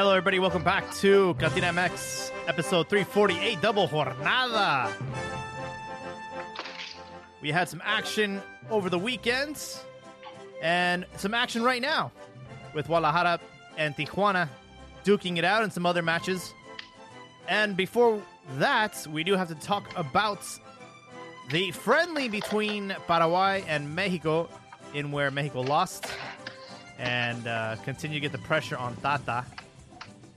Hello, everybody. Welcome back to Cantina MX, episode 348, Double Jornada. We had some action over the weekends and some action right now with Guadalajara and Tijuana duking it out and some other matches. And before that, we do have to talk about the friendly between Paraguay and Mexico, in where Mexico lost, and uh, continue to get the pressure on Tata.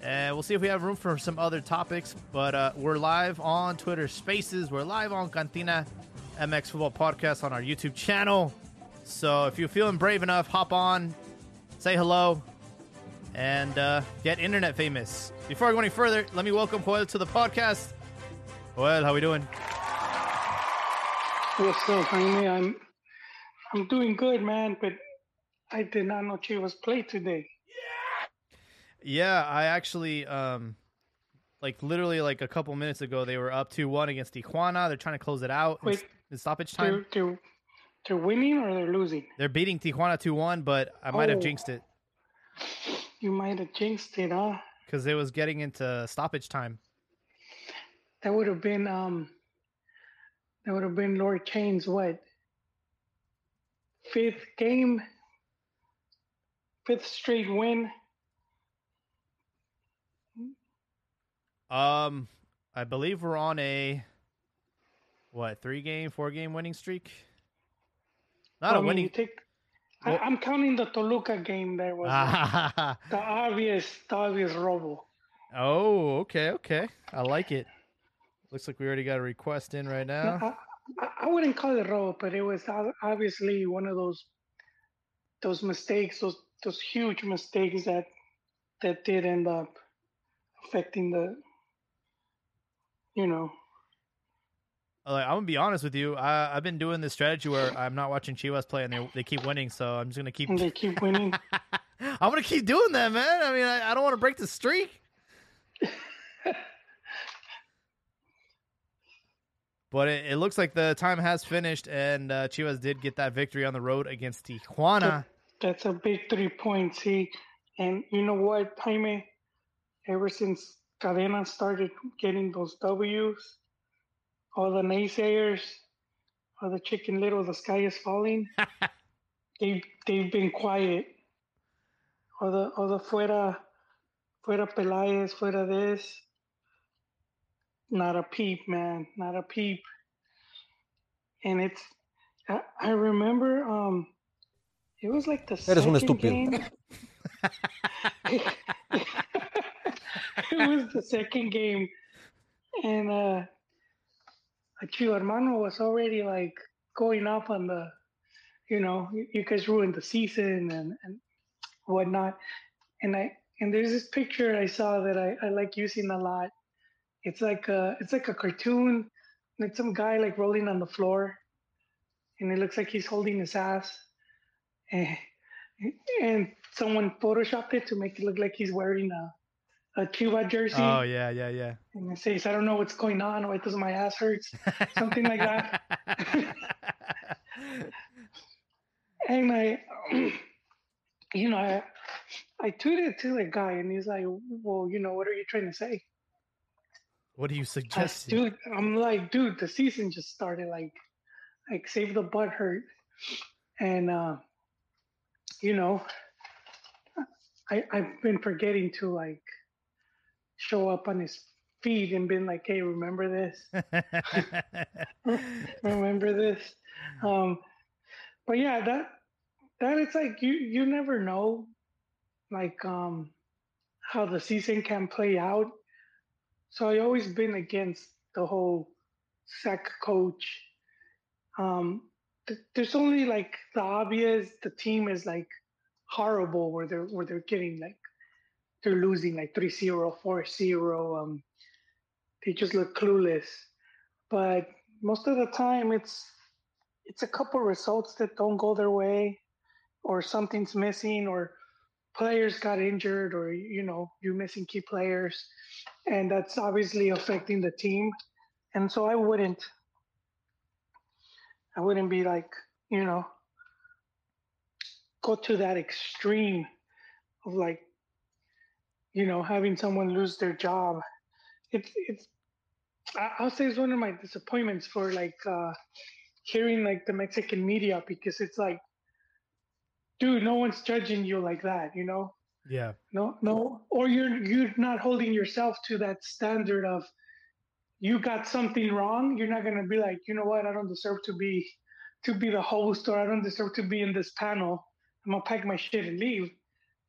And we'll see if we have room for some other topics. But uh, we're live on Twitter Spaces. We're live on Cantina MX Football Podcast on our YouTube channel. So if you're feeling brave enough, hop on, say hello, and uh, get internet famous. Before I go any further, let me welcome Joel to the podcast. Joel, how we doing? What's up, Jaime? I'm I'm doing good, man, but I did not know Chivas played today. Yeah, I actually um like literally like a couple minutes ago they were up 2-1 against Tijuana. They're trying to close it out in, Wait. in stoppage time. They're, they're they're winning or they're losing. They're beating Tijuana 2-1, but I might have Oh. jinxed it You might have jinxed it, huh? cuz it was getting into stoppage time. That would have been um. That would have been Lord Chain's what? Fifth game. Fifth straight win. Um I believe we're on a what, 3 game, 4 game winning streak? Not Well, I mean, winning take, Well- I, I'm counting the Toluca game. There was the obvious, the obvious robo. Oh, okay, okay. I like it. Looks like we already got a request in right now. I, I, I wouldn't call it robo, but it was obviously one of those those mistakes, those those huge mistakes that that did end up affecting the, you know, Like, I'm gonna be honest with you. I, I've been doing this strategy where I'm not watching Chivas play, and they they keep winning. So I'm just gonna keep. and they keep winning. I'm gonna keep doing that, man. I mean, I, I don't want to break the streak. but it, it looks like the time has finished, and uh, Chivas did get that victory on the road against Tijuana. That's a big three points. See, and you know what, Jaime? Ever since Cadena started getting those W's, all the naysayers, all the chicken little, the sky is falling. they they've been quiet. All the all the fuera, fuera Peláez, fuera this. Not a peep, man. Not a peep. And it's, I, I remember, um, it was like the Eres un second estúpido. game. it was the second game, and uh, Chivo Hermano was already like going up on the, you know, you, you guys ruined the season and and whatnot, and I and there's this picture I saw that I, I like using a lot. It's like a it's like a cartoon. And it's some guy like rolling on the floor, and it looks like he's holding his ass, and and someone photoshopped it to make it look like he's wearing a a Cuba jersey. Oh yeah, yeah, yeah. And it says, I don't know what's going on. Why does my ass hurts? Something like that. And I, you know, I, I tweeted to the guy and he's like, well, you know, what are you trying to say? what do you suggest? dude, I'm like, dude, the season just started. Like, like save the butt hurt. And, uh, you know, I, I've been forgetting to like show up on his feed and been like, hey, remember this? remember this? Um but yeah that that it's like you you never know like um how the season can play out. So i always been against the whole sack coach. Um th- there's only like the obvious the team is like horrible where they're where they're getting like they're losing like 3-0 4-0 um they just look clueless. But most of the time it's it's a couple results that don't go their way or something's missing or players got injured or you know you're missing key players and that's obviously affecting the team. And so i wouldn't i wouldn't be like you know go to that extreme of like you know, having someone lose their job. It's it's I'll say it's one of my disappointments for like uh, hearing like the Mexican media because it's like, dude, no one's judging you like that, you know. Yeah. No, no, or you're you're not holding yourself to that standard of you got something wrong. You're not gonna be like, you know what, I don't deserve to be to be the host or I don't deserve to be in this panel. I'm gonna pack my shit and leave.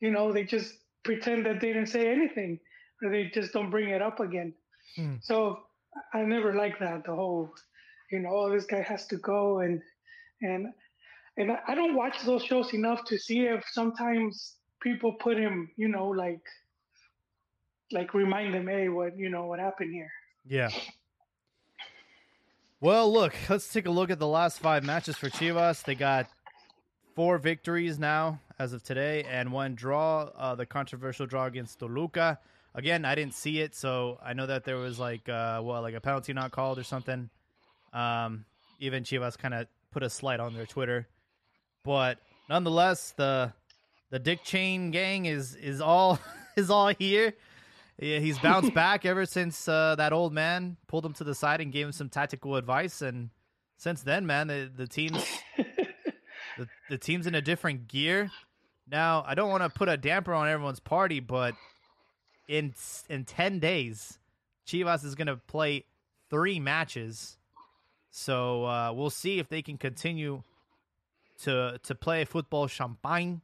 You know, they just pretend that they didn't say anything or they just don't bring it up again. Hmm. So I never liked that, the whole, you know, oh, this guy has to go and and and I don't watch those shows enough to see if sometimes people put him, you know, like like remind them, hey, what you know, what happened here. Yeah. Well, look, let's take a look at the last five matches for Chivas. They got four victories now as of today and one draw. Uh, the controversial draw against Toluca. Again, I didn't see it, so I know that there was like, uh, well, like a penalty not called or something. Um, even Chivas kind of put a slight on their Twitter, but nonetheless, the the Dick Chain gang is is all is all here. Yeah, he's bounced back ever since uh, that old man pulled him to the side and gave him some tactical advice, and since then, man, the the team's the, the team's in a different gear. Now, I don't want to put a damper on everyone's party, but in in ten days, Chivas is going to play three matches, so uh, we'll see if they can continue to to play football champagne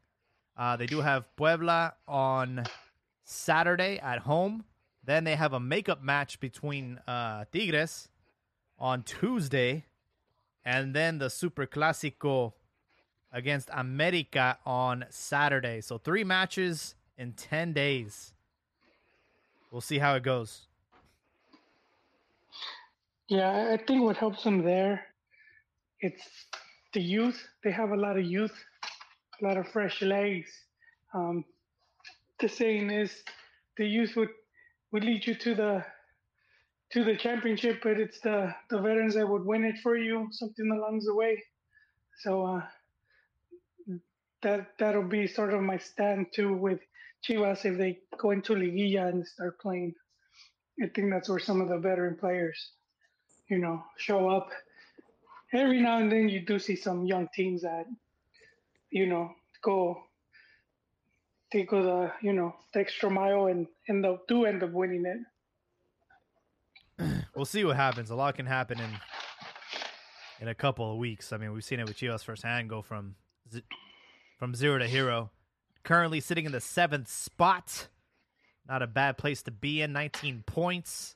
uh, they do have Puebla on Saturday at home. Then they have a makeup match between uh, Tigres on Tuesday. And then the Super Clásico against America on Saturday. So three matches in 10 days. We'll see how it goes. Yeah, I think what helps them there, it's the youth. They have a lot of youth a lot of fresh legs. Um, the saying is, the youth would would lead you to the to the championship, but it's the the veterans that would win it for you, something along the way. So uh, that that'll be sort of my stand too with Chivas if they go into Liguilla and start playing. I think that's where some of the veteran players, you know, show up. Every now and then you do see some young teams that you know, go go the you know the extra mile and and they'll do end up winning it. We'll see what happens. A lot can happen in in a couple of weeks. I mean, we've seen it with Chivas firsthand go from from zero to hero. Currently sitting in the seventh spot. Not a bad place to be in. 19 points.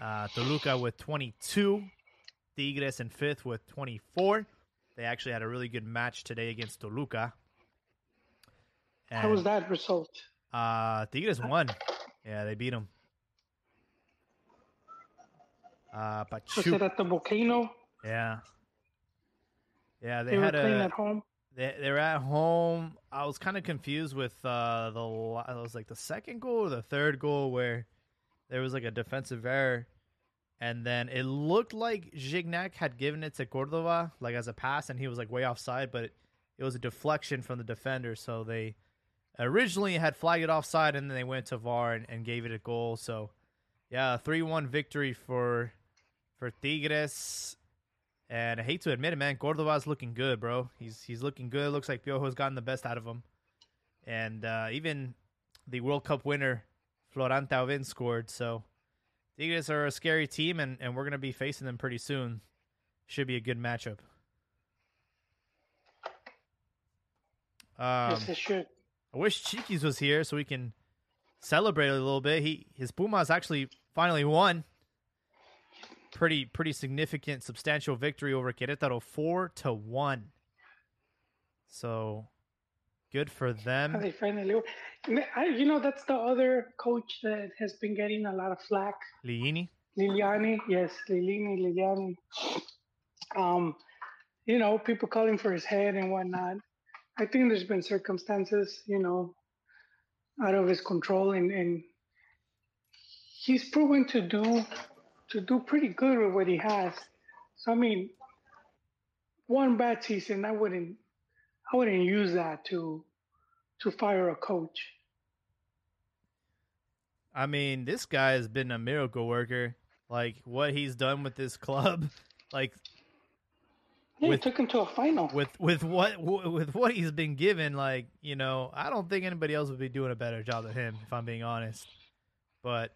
Uh, Toluca with 22. Tigres in fifth with 24. They actually had a really good match today against Toluca. And, How was that result? Uh, Tigres won. Yeah, they beat them. Uh, but was it at the volcano? Yeah. Yeah, they, they had were a, at home. They they're at home. I was kind of confused with uh the it was like the second goal or the third goal where there was like a defensive error and then it looked like Gignac had given it to Cordova like as a pass, and he was like way offside, but it, it was a deflection from the defender. So they originally had flagged it offside, and then they went to VAR and, and gave it a goal. So yeah, three one victory for for Tigres. And I hate to admit it, man, Cordova's looking good, bro. He's he's looking good. Looks like Piojo's gotten the best out of him. And uh, even the World Cup winner, Florent Thauvin, scored. So Tigres are a scary team, and, and we're going to be facing them pretty soon. Should be a good matchup. Um, yes, it should. I wish Chiquis was here so we can celebrate a little bit. He his Pumas actually finally won. Pretty pretty significant, substantial victory over Querétaro, four to one. So good for them. They finally, I, you know, that's the other coach that has been getting a lot of flack. Lillini. Liliani, yes, Lillini, Liliani. Um, you know, people calling for his head and whatnot. I think there's been circumstances, you know, out of his control, and, and he's proven to do to do pretty good with what he has. So I mean, one bad season, I wouldn't I wouldn't use that to to fire a coach. I mean, this guy has been a miracle worker. Like what he's done with this club, like Yeah, With- he took him to a final. with with what with what he's been given, like you know, I don't think anybody else would be doing a better job than him, if I'm being honest. But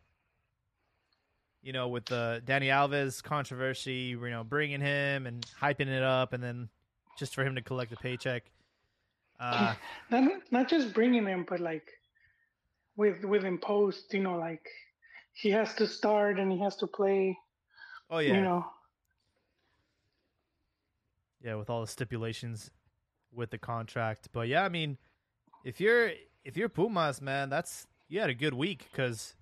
you know, with the Dani Alves controversy, you know, bringing him and hyping it up, and then just for him to collect a paycheck. Uh, not, not just bringing him, but like with with imposed, you know, like he has to start and he has to play. oh yeah, You know, yeah, with all the stipulations with the contract. But yeah, I mean, if you're if you're Pumas, man, that's you had a good week because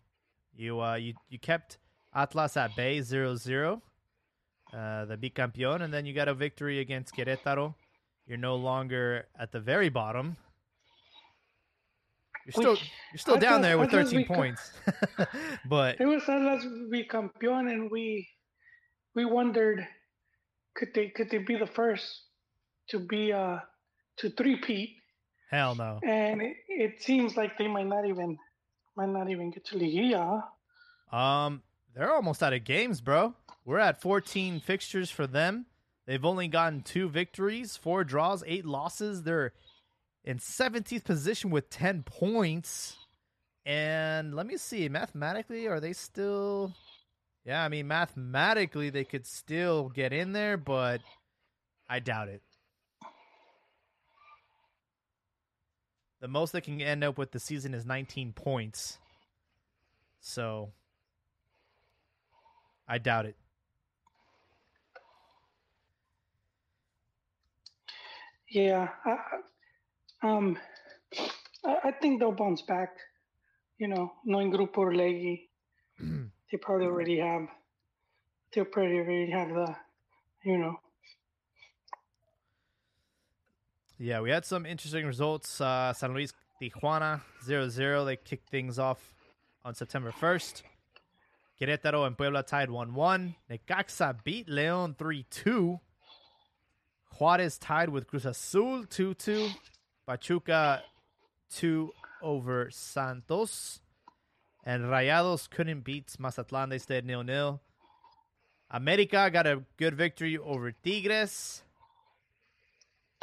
you uh you you kept Atlas at bay 0-0, uh, the bicampeón, and then you got a victory against Querétaro. You're no longer at the very bottom. You're still Which- you're still down there with Atlas 13 beca- points, but it was Atlas bicampeón, and we we wondered could they could they be the first to be uh to three-peat, hell no. and it, it seems like they might not even might not even get to Liguilla. Um, they're almost out of games, bro. We're at 14 fixtures for them. They've only gotten two victories, four draws, eight losses. They're in 17th position with 10 points. And let me see, mathematically, are they still? Yeah, I mean, mathematically, they could still get in there, but I doubt it. The most they can end up with the season is 19 points. So I doubt it. Yeah, I, I- um, I, I think they'll bounce back. You know, knowing Grupo Orlegi, they probably already have. They probably already have the, you know. Yeah, we had some interesting results. Uh, San Luis Tijuana 0-0. They kicked things off on September 1st. Querétaro and Puebla tied 1-1. Necaxa beat León 3-2. Juarez tied with Cruz Azul 2-2. Pachuca 2 over Santos. And Rayados couldn't beat Mazatlan. They stayed nil-nil. America got a good victory over Tigres.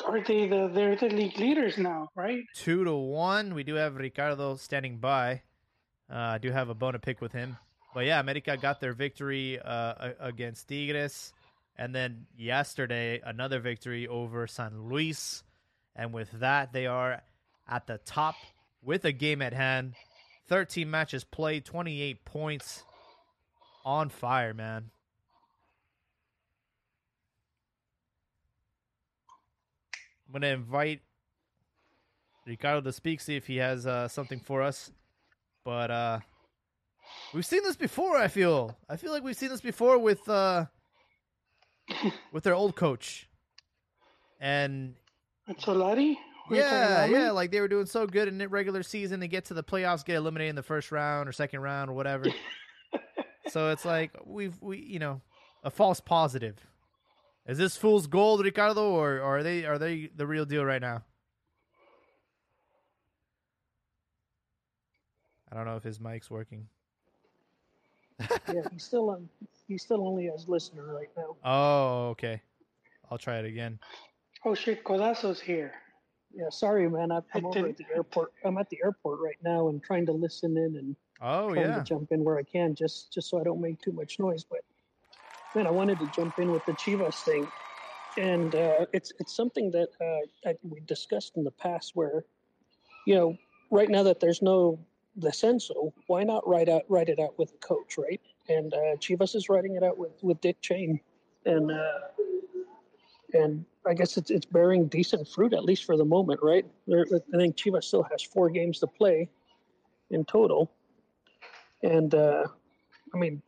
Are they the? They're the league leaders now, right? two to one. We do have Ricardo standing by. Uh, I do have a bone to pick with him, but yeah, America got their victory uh, against Tigres, and then yesterday another victory over San Luis, and with that they are at the top with a game at hand. Thirteen matches played, twenty-eight points, on fire, man. I'm gonna invite Ricardo to speak, see if he has uh, something for us. But uh, we've seen this before. I feel. I feel like we've seen this before with uh, with their old coach. And And Solari. Were you talking yeah, yeah, like they were doing so good in the regular season. They get to the playoffs, get eliminated in the first round or second round or whatever. so it's like we've we you know a false positive. Is this fool's gold, Ricardo, or, or are they are they the real deal right now? I don't know if his mic's working. Yeah, he's still on. He's still only as listener right now. Oh, okay. I'll try it again. Oh shit, Codazo's here. Yeah, sorry, man. I'm, I'm I over at the airport. I'm at the airport right now and trying to listen in and Oh trying yeah. to jump in where I can, just just so I don't make too much noise. But man, I wanted to jump in with the Chivas thing, and uh, it's it's something that uh, that we discussed in the past. Where, you know, right now that there's no descenso, why not write out write it out with a coach, right? And uh, Chivas is writing it out with with Dick Chain, and uh, and I guess it's it's bearing decent fruit at least for the moment, right? I think Chivas still has four games to play in total, and uh, I mean,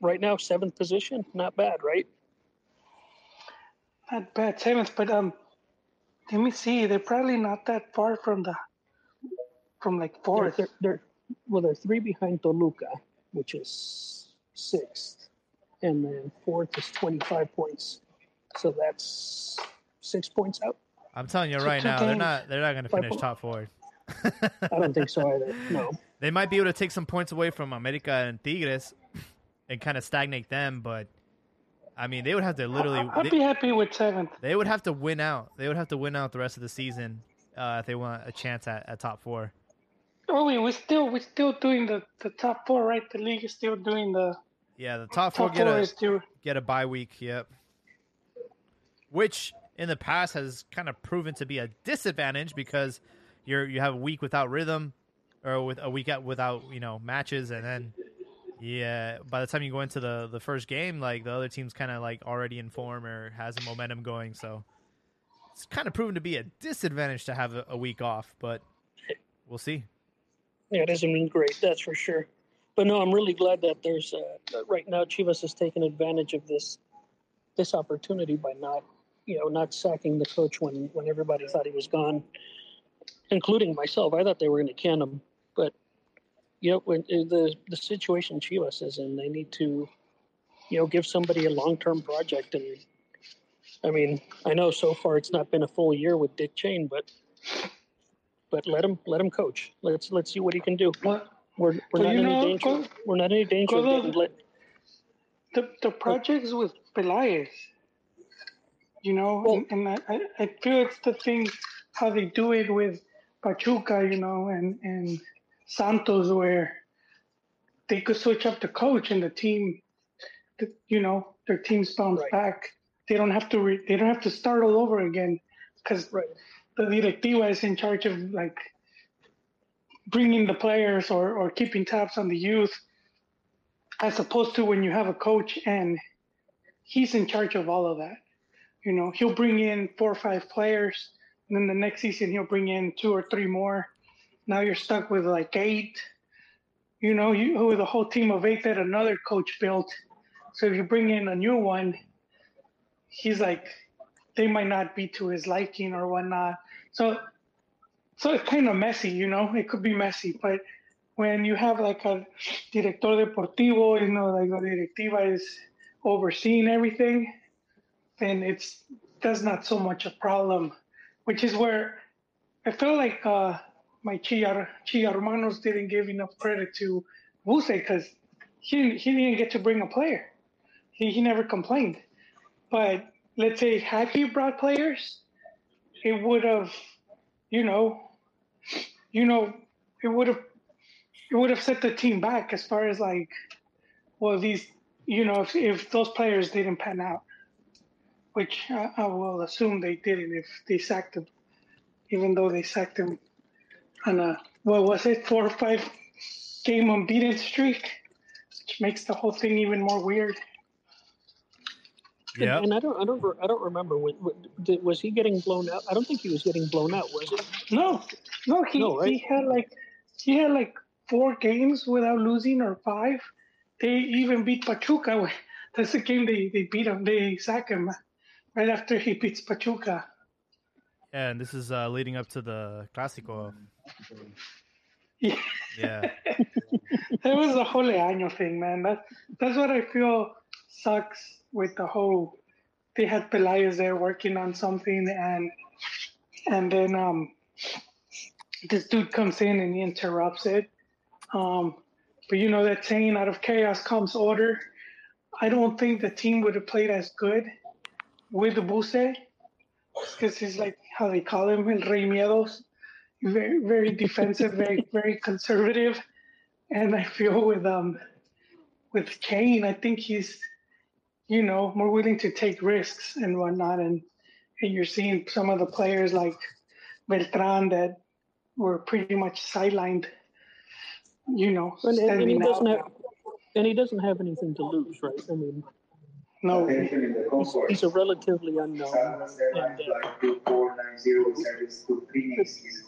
right now seventh position, not bad, right? Not bad seventh, but um, let me see. They're probably not that far from the, from like They're, fourth. they're, they're well, they're three behind Toluca, which is sixth, and then fourth is twenty five points, so that's six points out. I'm telling you right two now, they're not they're not going to finish po- top four. I don't think so either. No. They might be able to take some points away from America and Tigres and kind of stagnate them, but I mean, they would have to literally. I- I'd they- be happy with seventh. They would have to win out. They would have to win out the rest of the season uh, if they want a chance at, at top four. Oh wait, we're still we're still doing the, the top four, right? The league is still doing the Yeah, the top four get four a still get a bye week. Yep. Which in the past has kind of proven to be a disadvantage because you're you have a week without rhythm, or with a week out without you know matches, and then yeah, by the time you go into the the first game, like the other team's kind of like already in form or has a momentum going, so it's kind of proven to be a disadvantage to have a, a week off, but we'll see. Yeah, it hasn't been great, that's for sure. But no, I'm really glad that there's uh, right now Chivas has taken advantage of this this opportunity by not you know not sacking the coach when when everybody thought he was gone, including myself. I thought they were going to can him, but you know when uh, the the situation Chivas is in, they need to you know give somebody a long term project. And I mean, I know so far it's not been a full year with Dick Chain, but but let him let him coach. Let's let's see what he can do. what We're we're Well, not in any danger. go- we're not in any danger of getting to- let. the the projects with Pelaez. You know, Well- and, and I, I- feel it's the thing how they do it with Pachuca, you know, and and Santos, where they could switch up the coach and the team, the, you know, their teams bounce Right. back. They don't have to re, they don't have to start all over again because Right. The directiva is in charge of like bringing the players or, or keeping tabs on the youth as opposed to when you have a coach and he's in charge of all of that. You know, he'll bring in four or five players, and then the next season he'll bring in two or three more. Now you're stuck with like eight. You know, you with a whole team of eight that another coach built. So if you bring in a new one, he's like, they might not be to his liking or whatnot. So, so it's kind of messy. You know, it could be messy, but when you have like a director deportivo, you know, like the directiva is overseeing everything, then it's that's not so much a problem. Which is where I feel like uh, my Chia Chia hermanos didn't give enough credit to Vuce because he he didn't get to bring a player. He he never complained. But let's say had he brought players, it would have, you know, you know, it would have it would have set the team back as far as like, well, these, you know, if, if those players didn't pan out, which I, I will assume they didn't if they sacked him, even though they sacked him on a, what was it, four or five game unbeaten streak, which makes the whole thing even more weird. Yeah. And I don't, I don't, I don't remember. What, what, was he getting blown out? I don't think he was getting blown out, was he? No, no, he, No, right? he had like, he had like four games without losing or five. They even beat Pachuca. That's the game they, they beat him. They sack him right after he beats Pachuca. Yeah, and this is uh, leading up to the Clásico. Yeah. Yeah. It was a whole año thing, man. That that's what I feel sucks with the whole. They had Pelaez there working on something, and and then um, this dude comes in and he interrupts it. Um, but you know that saying, "Out of chaos comes order." I don't think the team would have played as good with the Vuce, because he's like how they call him, El Rey Miedos. Very, very defensive, very, very conservative and I feel with um with Kane, I think he's you know more willing to take risks and whatnot, and and you're seeing some of the players like Beltran that were pretty much sidelined. You know, And, and, and he doesn't have, and he doesn't have anything to lose, right? I mean, No, he's, he's a relatively unknown. And, uh,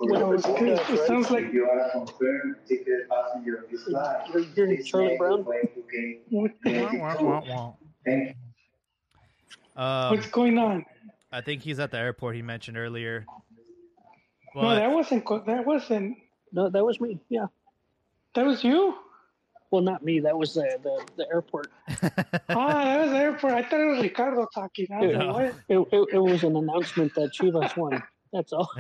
well, it, it, it sounds like You are confirmed ticket passenger of this flight. you're, you're Charlie Brown. Thank you. Um, what's going on? I think he's at the airport he mentioned earlier. no, that wasn't. co- That wasn't. No, that was me. Yeah. That was you. Well, not me. That was the the, the airport. Ah, that was the airport. I thought it was Ricardo talking. I was Yeah. like, what? It, it, it was an announcement that Chivas won. That's all.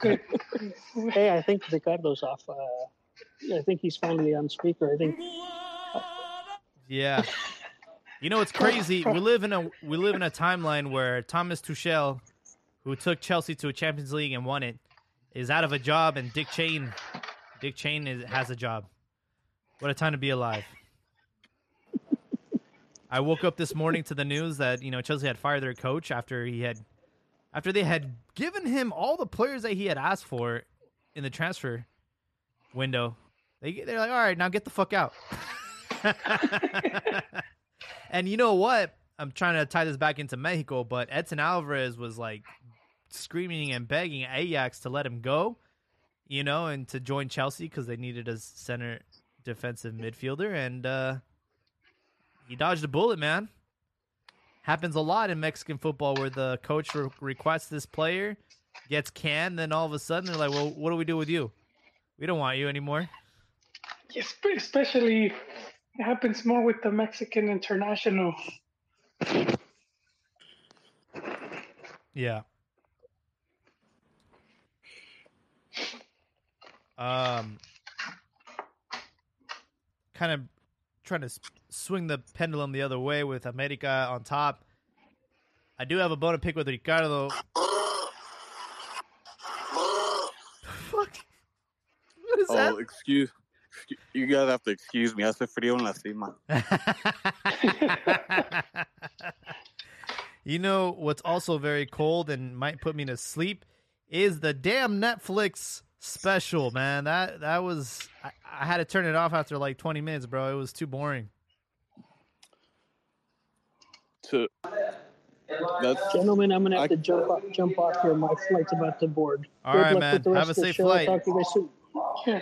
Good. Hey, I think Ricardo's off uh, I think he's finally on speaker. I think Yeah. You know it's crazy. We live in a we live in a timeline where Thomas Tuchel, who took Chelsea to a Champions League and won it, is out of a job, and Dick Chain, Dick Chain is, has a job. What a time to be alive. I woke up this morning to the news that you know Chelsea had fired their coach after he had, after they had given him all the players that he had asked for in the transfer window. They they're like, all right, now get the fuck out. and you know what? I'm trying to tie this back into Mexico, but Edson Alvarez was like screaming and begging Ajax to let him go, you know, and to join Chelsea because they needed a center defensive midfielder, and uh, he dodged a bullet, man. Happens a lot in Mexican football where the coach re- requests this player, gets canned, then all of a sudden they're like, "Well, what do we do with you? We don't want you anymore." Especially it happens more with the Mexican international. Yeah. Um, kind of trying to swing the pendulum the other way with America on top. I do have a bone to pick with Ricardo. Fuck. What is Oh, excuse, excuse, you guys have to excuse me. Hace frío en la cima. that? you know what's also very cold and might put me to sleep is the damn Netflix special, man. That that was I, I had to turn it off after like 20 minutes, bro. It was too boring. To that's Gentlemen, I'm gonna have I- to jump off, jump off here. My flight's about to board. All Good right, luck man. with the rest Have a of the safe show. flight. Talk to you guys soon. Yeah.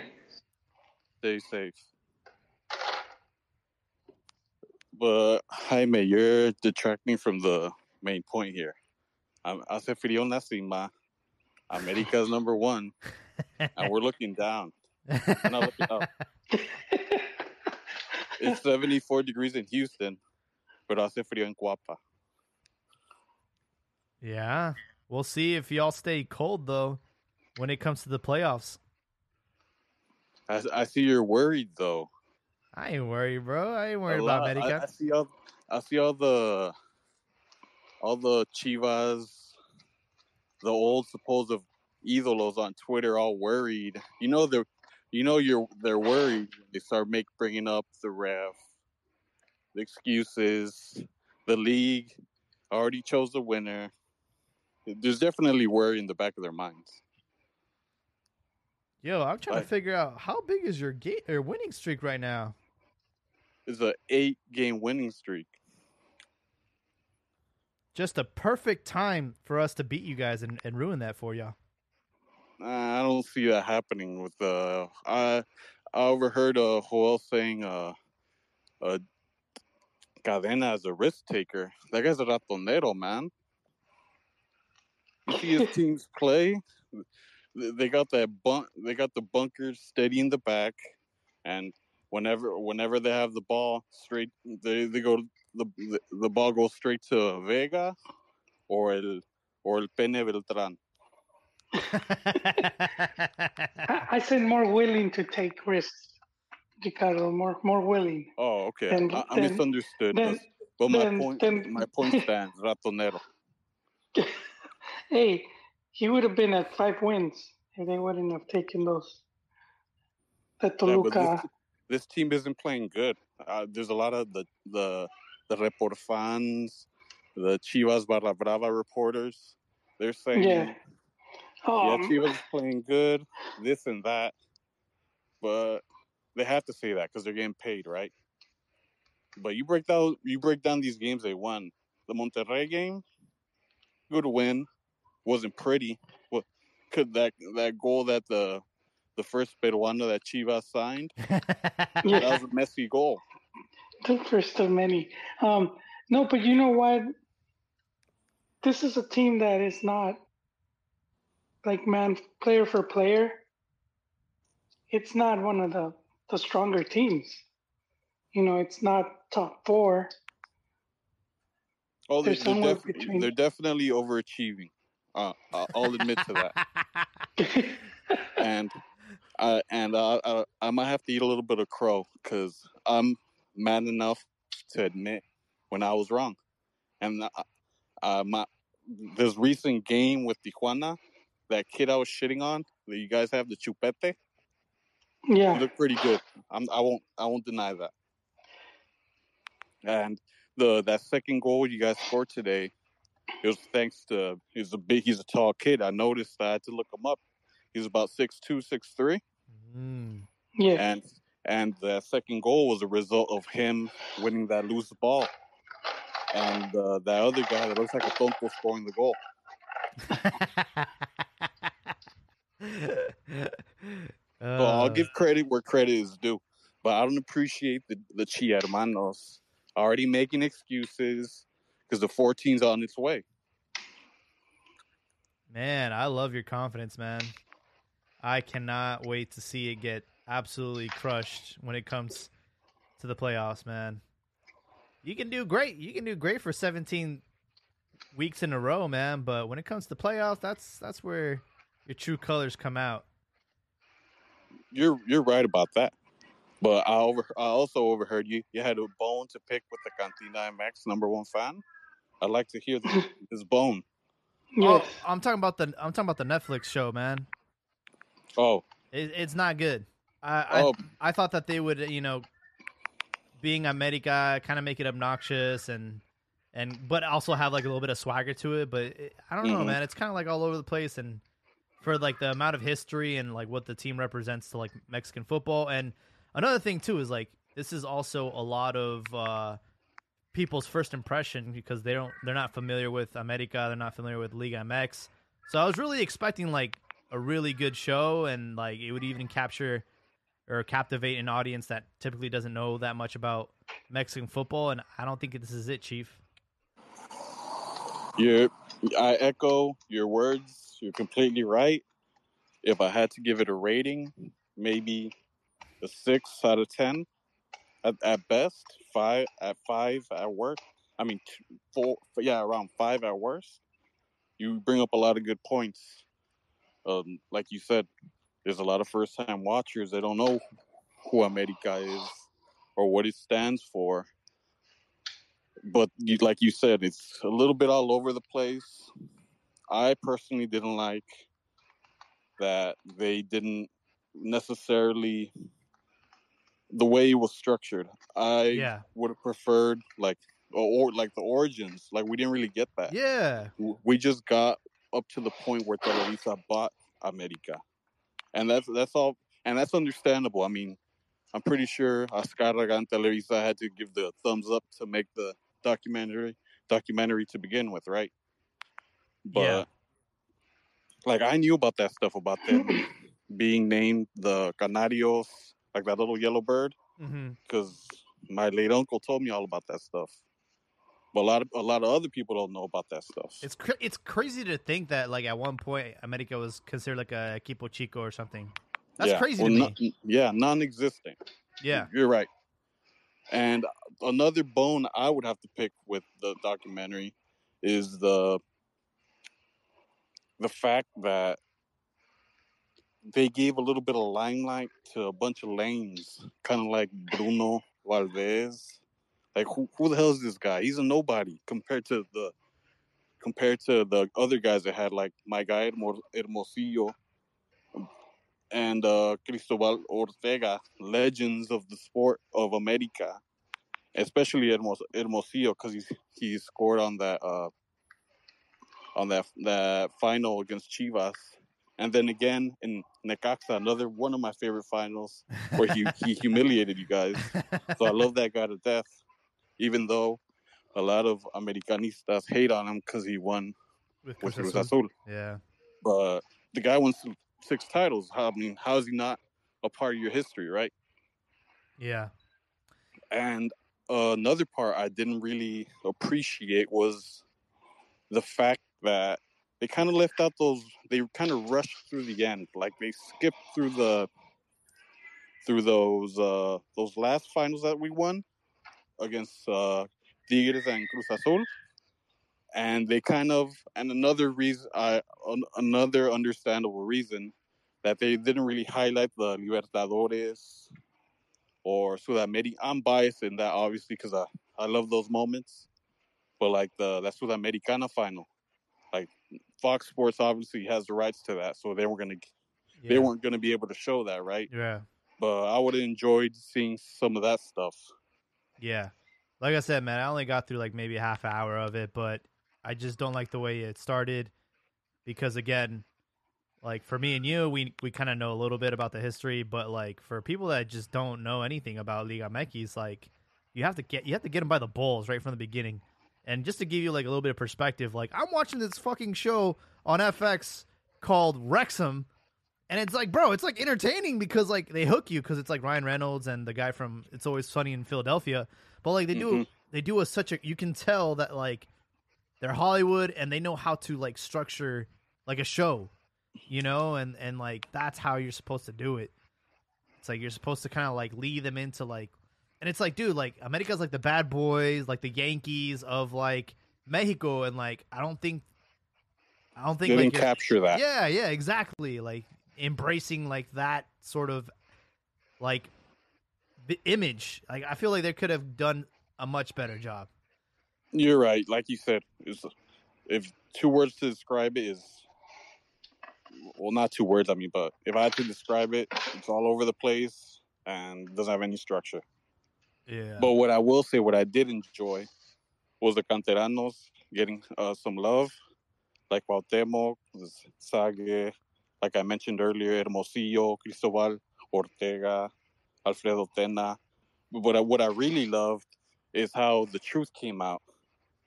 Stay safe. But Jaime, you're detracting from the main point here. Hace frío en la. America's number one, and we're looking down. We're not looking up. It's 74 degrees in Houston, but hace frío en Guapa. yeah. We'll see if y'all stay cold though when it comes to the playoffs. I, I see you're worried though. I ain't worried, bro. I ain't worried about lot- I. I see all I see all the all the Chivas, the old supposed ídolos on Twitter, all worried. You know they're, you know you're they're worried. They start make bringing up the ref, the excuses, the league already chose the winner. There's definitely worry in the back of their minds. Yo, I'm trying to figure out how big is your gate or winning streak right now? It's a eight game winning streak. Just a perfect time for us to beat you guys and, and ruin that for y'all. Uh, I don't see that happening with uh I I overheard uh Joel saying uh uh Cadena is a risk taker. That guy's a ratonero, man. You see his teams play. Th- They got that bunk. They got the bunkers steady in the back, and whenever whenever they have the ball straight, they they go the the, the ball goes straight to Vega, or el or el Pene Beltran. I, I said more willing to take risks, Ricardo. More more willing. Oh, okay. Then- I, I then- misunderstood. then- but my then- point, then- my point stands. Ratonero. hey, he would have been at five wins if they wouldn't have taken those. The Yeah, this, this team isn't playing good. Uh, there's a lot of the the the Report fans, the Chivas Barra Brava reporters. They're saying, Yeah. yeah, um, Chivas is playing good, this and that, but they have to say that because they're getting paid, right? But you break down you break down these games they won. The Monterrey game, good win, wasn't pretty. What could that that goal that the the first Peruano that Chivas signed? That was a messy goal. the first of many. Um, no, but you know what? This is a team that is not like man player for player. It's not one of the the stronger teams. You know, it's not top four. Oh, they're, They're they're, somewhere def- between- they're definitely overachieving. Uh, uh, I'll admit to that. And I, and uh, I, I might have to eat a little bit of crow because I'm man enough to admit when I was wrong. And uh, uh, my this recent game with Tijuana, that kid I was shitting on, that you guys have the chupete, Yeah. looked pretty good. I'm, I won't I won't deny that. And the that second goal you guys scored today, it was thanks to he's a big he's a tall kid. I noticed I had to look him up. He's about six two, six three, Mm. Yeah. and and the second goal was a result of him winning that loose ball. And uh, that other guy that looks like a tonto scoring the goal. So I'll Uh, give credit where credit is due, but I don't appreciate the the Chi Hermanos already making excuses because the 14's on its way. Man, I love your confidence, man. I cannot wait to see it get absolutely crushed when it comes to the playoffs, man. You can do great. You can do great for 17 weeks in a row, man, but when it comes to playoffs, that's that's where your true colors come out. You're you're right about that, but I over I also overheard you you had a bone to pick with the Cantina MX number one fan. I'd like to hear the, his bone. Yes. Oh, I'm talking about the I'm talking about the Netflix show, man. Oh, It, it's not good. I, I oh, I thought that they would, you know, being a America, kind of make it obnoxious and and but also have like a little bit of swagger to it. But it, I don't know, Mhm. man. It's kind of like all over the place, and for like the amount of history and like what the team represents to like Mexican football. And another thing too is like this is also a lot of uh people's first impression because they don't they're not familiar with America, they're not familiar with Liga MX. So I was really expecting like a really good show and like it would even capture or captivate an audience that typically doesn't know that much about Mexican football and I don't think this is it, Chief. you I echo your words. You're completely right. If I had to give it a rating, maybe a six out of ten at, at best. Five at five at worst. I mean, two, four. Yeah, around five at worst. You bring up a lot of good points. Um, like you said, there's a lot of first-time watchers that don't know who America is or what it stands for. But you, like you said, it's a little bit all over the place. I personally didn't like that they didn't necessarily the way it was structured. I Yeah. would have preferred like or, like the origins. Like we didn't really get that. Yeah. We just got up to the point where Televisa bought America, and that's that's all, and that's understandable. I mean, I'm pretty sure Azcárraga and Televisa had to give the thumbs up to make the documentary documentary to begin with, right? But Yeah. like I knew about that stuff about them being named the Canarios, like that little yellow bird, mm-hmm. because my late uncle told me all about that stuff. But a lot of a lot of other people don't know about that stuff. It's cra- it's crazy to think that like at one point America was considered like a equipo chico or something. That's Yeah, crazy well, to me. yeah, non-existent. Yeah. You're right. And another bone I would have to pick with the documentary is the the fact that they gave a little bit of limelight to a bunch of lanes, kind of like Bruno Valdez. Like who who the hell is this guy? He's a nobody compared to the compared to the other guys that had like my guy Hermosillo and uh, Cristobal Ortega, legends of the sport of America, especially Hermos- Hermosillo because he he scored on that uh, on that that final against Chivas, and then again in Necaxa, another one of my favorite finals where he he humiliated you guys. So I love that guy to death, even though a lot of Americanistas hate on him because he won With with Cruz Azul. Azul Yeah. but the guy won six titles. How, I mean, how is he not a part of your history, right? Yeah. And uh, another part I didn't really appreciate was the fact that they kind of left out those. They kind of rushed through the end, like they skipped through the through those uh, those last finals that we won against uh, Tigres and Cruz Azul. And they kind of, and another reason, an- another understandable reason, that they didn't really highlight the Libertadores or Sudamerica. I'm biased in that, obviously, because I, I love those moments. But like the that Sudamericana final, Fox Sports obviously has the rights to that, so they were gonna they Yeah. weren't gonna be able to show that, right? Yeah. But I would have enjoyed seeing some of that stuff. Yeah. Like I said, man, I only got through like maybe a half hour of it, but I just don't like the way it started because again, like for me and you, we we kind of know a little bit about the history, but like for people that just don't know anything about Liga MX, like you have to get you have to get them by the balls right from the beginning. And just to give you like a little bit of perspective, like I'm watching this fucking show on FX called Wrexham and it's like, bro, it's like entertaining because like they hook you because it's like Ryan Reynolds and the guy from It's Always Sunny in Philadelphia. But like they do, Mhm. they do a such a you can tell that like they're Hollywood and they know how to like structure like a show, you know, and and like that's how you're supposed to do it. It's like you're supposed to kind of like lead them into like, and it's like, dude, like America's like the bad boys, like the Yankees of like Mexico, and like I don't think, I don't They think like capture that. yeah, yeah, exactly. Like embracing like that sort of like the image. Like I feel like they could have done a much better job. You're right. Like you said, if two words to describe it is, well, not two words. I mean, but if I had to describe it, it's all over the place and doesn't have any structure. But what I will say, what I did enjoy, was the canteranos getting uh, some love, like Cuauhtémoc, Zague, like I mentioned earlier, Hermosillo, Cristobal, Ortega, Alfredo Tena. But what I, what I really loved is how the truth came out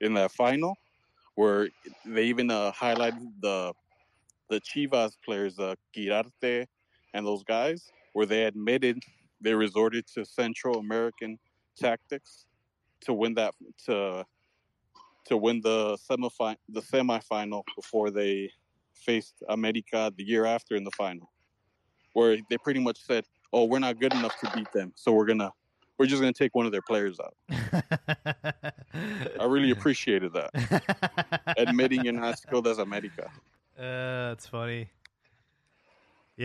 in that final, where they even uh, highlighted the the Chivas players, uh, and those guys, where they admitted they resorted to Central American tactics to win that to to win the semifinal the semifinal before they faced America the year after in the final, where they pretty much said, "Oh, we're not good enough to beat them, so we're gonna we're just gonna take one of their players out." I really appreciated that, admitting you're not good as America. Uh, that's funny.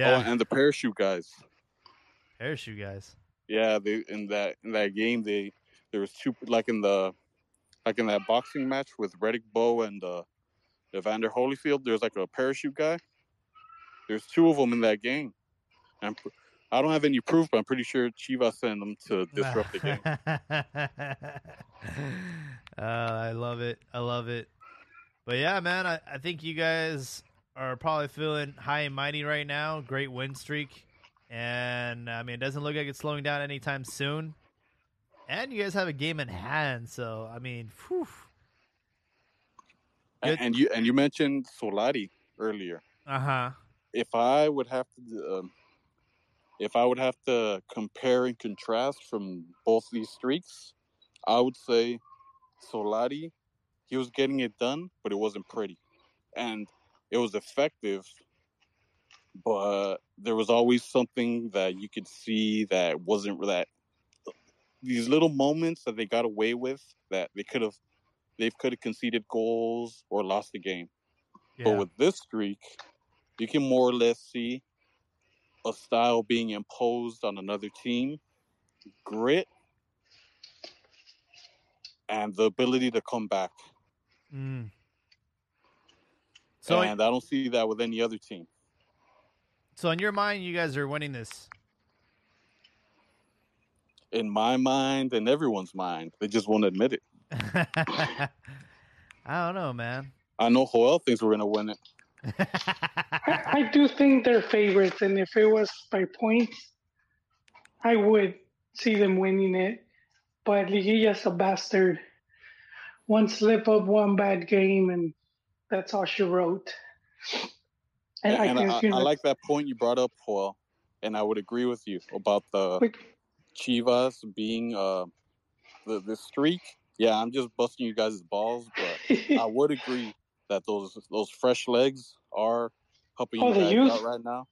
Oh, Yeah, and the parachute guys. Parachute guys. Yeah, they in that in that game they there was two like in the like in that boxing match with Riddick Bowe and uh, Evander Holyfield. There's like a parachute guy. There's two of them in that game. And I don't have any proof, but I'm pretty sure Chivas sent them to disrupt the game. uh, I love it. I love it. But yeah, man, I, I think you guys are probably feeling high and mighty right now. Great win streak. And I mean, it doesn't look like it's slowing down anytime soon. And you guys have a game in hand. So, I mean, whew. And, Good. and you and you mentioned Solari earlier. uh huh. If I would have to, um, if I would have to compare and contrast from both these streaks, I would say Solari, he was getting it done, but it wasn't pretty, and it was effective. But there was always something that you could see that wasn't that. These little moments that they got away with that they could have, they could have conceded goals or lost the game. But with this streak, you can more or less see a style being imposed on another team, grit, and the ability to come back. Mm. So, and I don't see that with any other team. So in your mind, you guys are winning this. In my mind and everyone's mind, they just won't admit it. I don't know, man. I know Joel thinks we're going to win it. I, I do think they're favorites, and if it was by points, I would see them winning it. But Liguilla's a bastard. One slip up, one bad game, and that's all she wrote. And, And, I I, think I like that point you brought up, Paul, and I would agree with you about the Chivas being uh, the, the streak. Yeah, I'm just busting you guys' balls, but I would agree that those those fresh legs are helping Oh, you guys youth? out right now.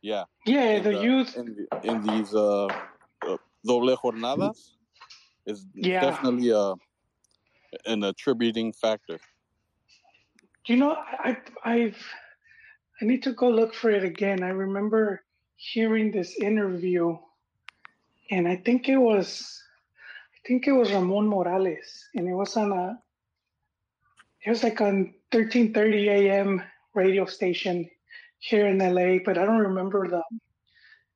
Yeah, yeah, in the youth. in, the- in these uh, uh, doble jornadas is Yeah. definitely uh, an attributing factor. Do you know, I, I've I need to go look for it again. I remember hearing this interview, and I think it was, I think it was Ramon Morales, and it was on a, it was like on 13:30 a.m. radio station here in LA, but I don't remember the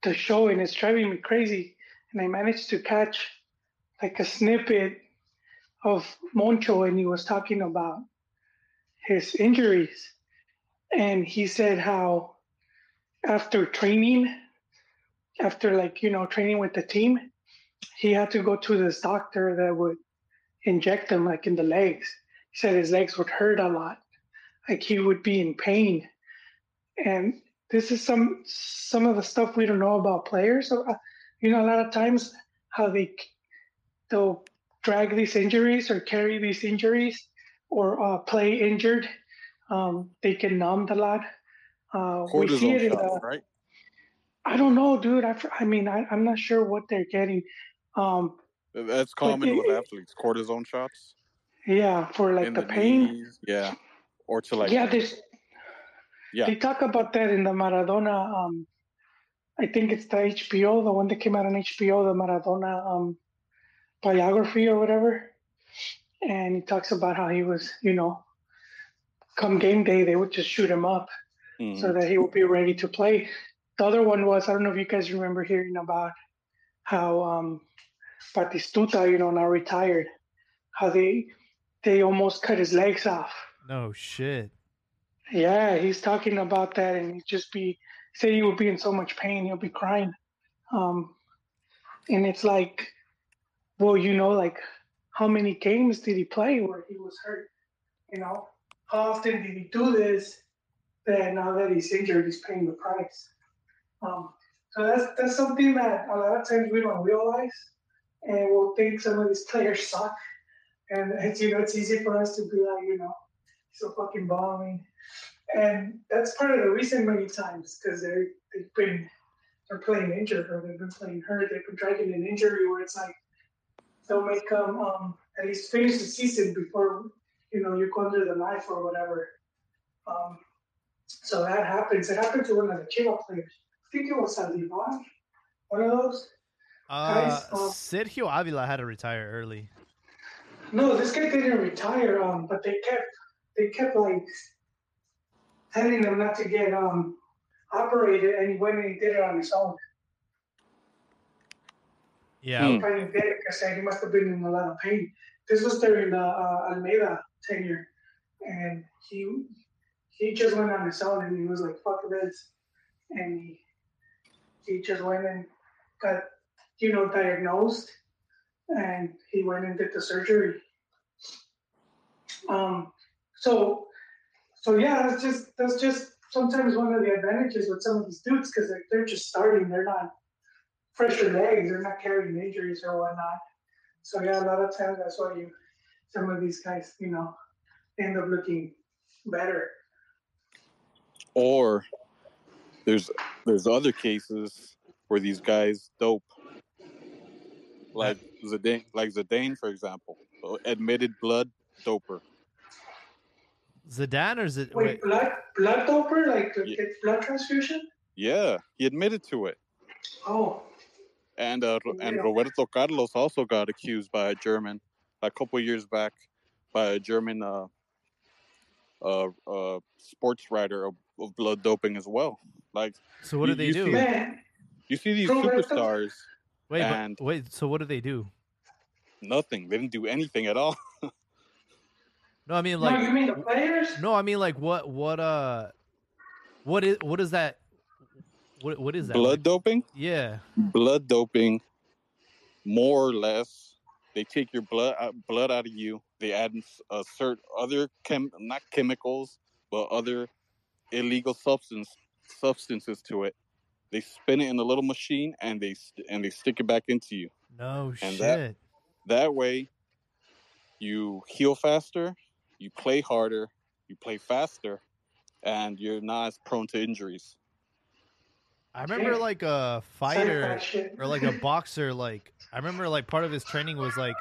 the show, and it's driving me crazy. And I managed to catch like a snippet of Moncho, and he was talking about his injuries, and he said how after training, after like you know training with the team, he had to go to this doctor that would inject him like in the legs. He said his legs would hurt a lot, like he would be in pain, and this is some some of the stuff we don't know about players. So, uh, you know, a lot of times how they they'll drag these injuries or carry these injuries or uh, play injured. Um, they get numbed a lot. Uh, we see Cortisone it in shots, the, right? I don't know, dude. I, I mean, I, I'm not sure what they're getting. Um, That's common it- with athletes. Cortisone shots yeah, for like the, the pain. knees, yeah, or to like yeah, there's Yeah. They talk about that in the Maradona. Um, I think it's the HBO, the one that came out on HBO, the Maradona um, biography or whatever. And he talks about how he was, you know, come game day, they would just shoot him up Mhm. so that he would be ready to play. The other one was I don't know if you guys remember hearing about how um, Batistuta, you know, now retired, how they they almost cut his legs off. No shit. Yeah, he's talking about that, and he'd just be say he would be in so much pain, he'll be crying. Um, and it's like, well, you know, like how many games did he play where he was hurt? You know, how often did he do this? That now that he's injured, he's paying the price. Um, so that's that's something that a lot of times we don't realize, and we'll think some of these players suck. And it's you know it's easy for us to be like you know a fucking bombing, and that's part of the reason many times because they're they've been they're playing injured or they've been playing hurt. They've been dragging an injury where it's like they'll make them um, at least finish the season before you know you go under the knife or whatever. Um, so that happens. It happened to one of the Chiva players. I think it was Saldivar, one of those. Uh, Guys, uh, Sergio Avila had to retire early. No, this guy didn't retire, um, but they kept they kept like telling him not to get um operated, and he went and he did it on his own. Yeah. Hmm. Finally did it because he must have been in a lot of pain. This was during the uh, Almeyda tenure, and he he just went on his own, and he was like, "Fuck this," and he he just went and got you know diagnosed, and he went and did the surgery. Um, so so yeah, that's just that's just sometimes one of the advantages with some of these dudes because they're, just starting, they're not fresher legs, they're not carrying injuries or whatnot. So yeah, a lot of times that's why you some of these guys, you know, end up looking better. Or there's there's other cases where these guys dope, like Zidane, like Zidane, for example, admitted blood doper. Zidane or Zid- Wait, wait, blood blood doper, like Yeah. get blood transfusion? Yeah, he admitted to it. Oh, And uh, and Roberto Carlos also got accused by a German a couple years back by a German uh, uh, uh, sports writer of, of blood doping as well. Like so what do you- they you do? see- man. you see these superstars, Wait, but- wait. So what do they do? nothing. They didn't do anything at all. No, I mean no, you like mean the players? no, I mean like what what uh what is what is that? What what is that? blood doping, Yeah. blood doping, more or less. They take your blood out, blood out of you. They add a uh, certain other chem, not chemicals, but other illegal substance substances to it. They spin it in a little machine and they st- and they stick it back into you. No And shit. that- That way, you heal faster, you play harder, you play faster, and you're not as prone to injuries. I remember like a fighter or like a boxer like I remember like part of his training was like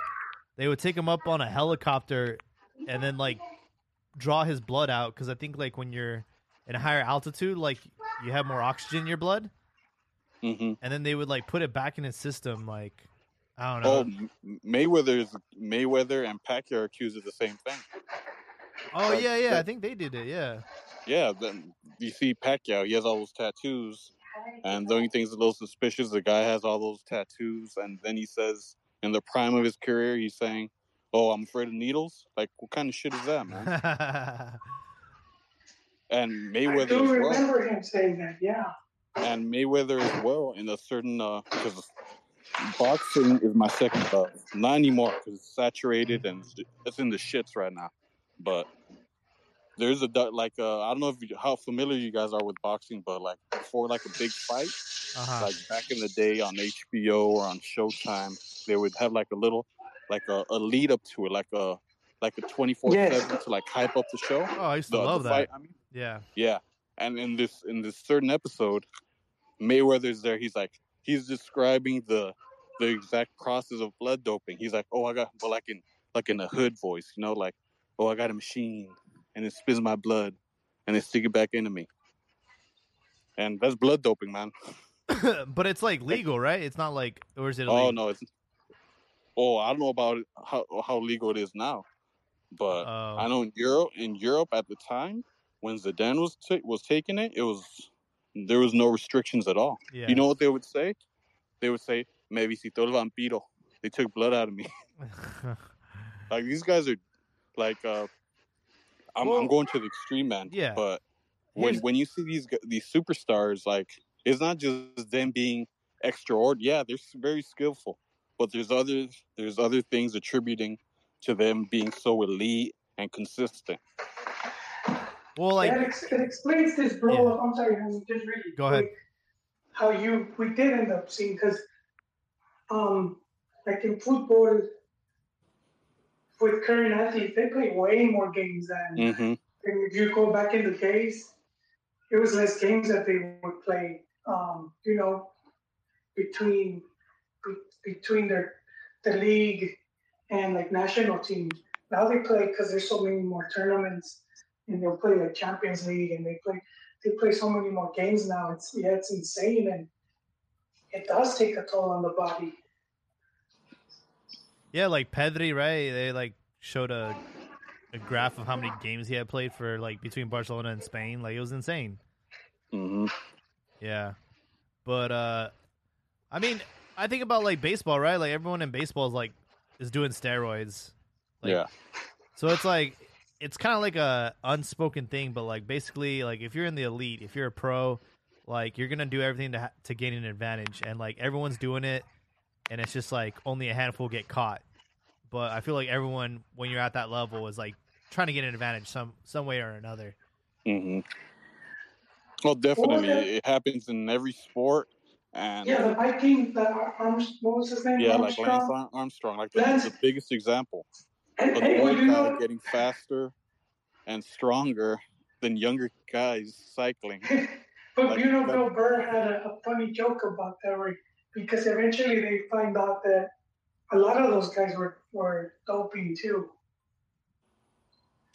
they would take him up on a helicopter and then like draw his blood out because I think like when you're in a higher altitude, like you have more oxygen in your blood, hmm and then they would like put it back in his system. Like I don't Oh, know. M- Mayweather's Mayweather and Pacquiao are accused of the same thing. Oh, like, yeah, yeah. I think they did it. Yeah. Yeah, then you see Pacquiao, he has all those tattoos, and the only thing's a little suspicious. The guy has all those tattoos, and then he says, in the prime of his career, he's saying, "Oh, I'm afraid of needles." Like, what kind of shit is that, man? And Mayweather. I do as well. remember him saying that. Yeah. and Mayweather as well in a certain uh, because boxing is my second love. Not anymore because it's saturated and it's in the shits right now. But there's a du- like uh, I don't know if you, how familiar you guys are with boxing, but like before like a big fight, uh-huh. like back in the day on HBO or on Showtime, they would have like a little like a, a lead up to it, like a like a twenty four seven to like hype up the show. Oh, I used to The, love the that. fight, I mean. Yeah. Yeah, and in this in this certain episode, Mayweather's there. He's like he's describing the the exact process of blood doping. He's like, oh, I got well, like in like in a hood voice, you know, like oh, I got a machine and it spits my blood and they stick it back into me, and that's blood doping, man. but it's like legal, right? It's not like, or is it? Oh no, it's oh I don't know about it, how how legal it is now, but Oh. I know in Europe in Europe at the time when Zidane was ta was taking it, it was there was no restrictions at all. Yeah. You know what they would say? They would say, "Me visitó el vampiro." They took blood out of me. like these guys are like uh I'm, Well- I'm going to the extreme man. Yeah. But when Here's- when you see these these superstars, like it's not just them being extraordinary. Yeah, they're very skillful, but there's other there's other things attributing to them being so elite and consistent. well, like, that ex- it explains this, bro. Yeah. I'm sorry, I'm just reading. Go ahead. quick How you we did end up seeing because, um, like in football, with current athletes, they play way more games than. Mm-hmm. And if you go back in the days, it was less games that they would play. Um, you know, between be- between their the league and like national teams. Now they play because there's so many more tournaments, and they'll play like Champions League, and they play they play so many more games now. It's yeah, it's insane, and it does take a toll on the body. Yeah, like Pedri, right? They like showed a a graph of how many games he had played for like between Barcelona and Spain. Like it was insane. Mm-hmm. Yeah. But uh I mean, I think about like baseball, right? Like everyone in baseball is like is doing steroids. Like, yeah. So it's like it's kind of like a unspoken thing, but like basically, like if you're in the elite, if you're a pro, like you're gonna do everything to ha- to gain an advantage, and like everyone's doing it, and it's just like only a handful get caught. But I feel like everyone, when you're at that level, is like trying to get an advantage some some way or another. Mm-hmm. Well, definitely, that? it happens in every sport, and Yeah, the Viking, the Arms, what was his name? yeah, like Armstrong. Lance Armstrong, like the, the biggest example. And, But the but you know, getting faster and stronger than younger guys cycling. but Like, you know, that- Bill Burr had a, a funny joke about that, where, because eventually they find out that a lot of those guys were, were doping too.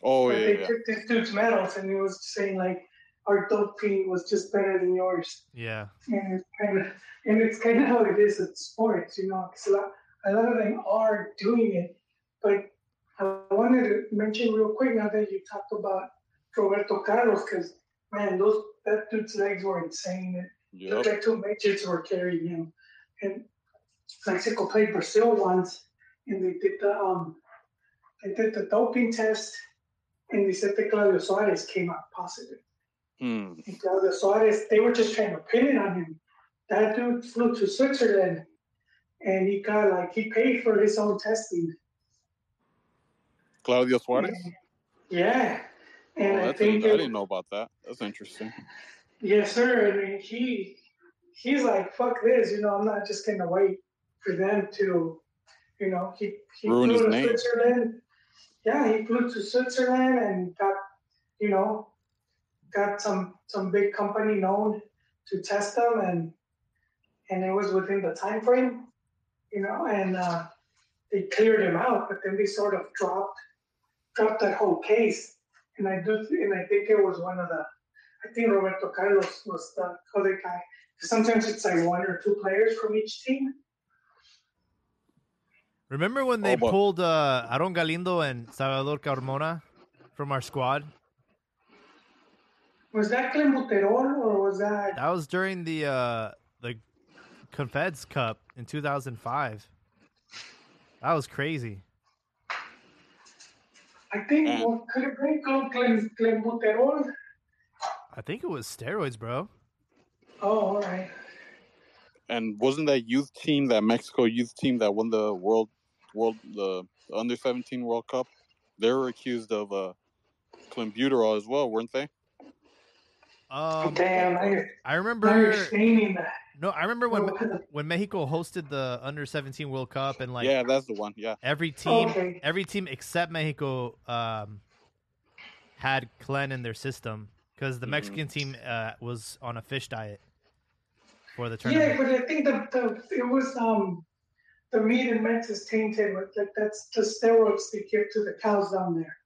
Oh but yeah, they yeah. took this dude's medals, and he was saying like, our doping was just better than yours. Yeah, and it's kind of and it's kind of how it is at sports, you know. Because a lot, a lot of them are doing it, but I wanted to mention real quick now that you talked about Roberto Carlos, because man, those that dude's legs were insane. It Yep. looked like two midgets were carrying him. And Mexico played Brazil once, and they did the um, they did the doping test, and they said that Claudio Suarez came out positive. Hmm. And Claudio Suarez, they were just trying to pin it on him. That dude flew to Switzerland and he got like he paid for his own testing. Claudio Suarez. Yeah. And Oh, I think I didn't know about that. That's interesting. yes, sir. I mean he he's like, fuck this, you know, I'm not just gonna wait for them to, you know, he, he Ruin flew to name. Switzerland. Yeah, he flew to Switzerland and got, you know, got some some big company known to test them and and it was within the time frame, you know, and uh, they cleared him out, but then they sort of dropped dropped that whole case. And I do and I think it was one of the I think Roberto Carlos was the other guy. Sometimes it's like one or two players from each team. Remember when they Oh, pulled uh, Aaron Galindo and Salvador Carmona from our squad? Was that clenbuterol or was that? That was during the uh, the Confeds Cup in 2005. That was crazy. I think Mm. well, could it be called Clem clenbuterol? I think it was steroids, bro. Oh, all right. And wasn't that youth team, that Mexico youth team that won the world, world the under seventeen World Cup? They were accused of uh, clenbuterol as well, weren't they? Um, Damn, I, I remember. that. No, I remember when Oh, when Mexico hosted the under 17 World Cup and like yeah, that's the one. Yeah, every team Okay. every team except Mexico um, had Clen in their system because the Mhm. Mexican team uh, was on a fish diet for the Yeah, but I think the, the it was um the meat in Mex is tainted with like that's the steroids they give to the cows down there.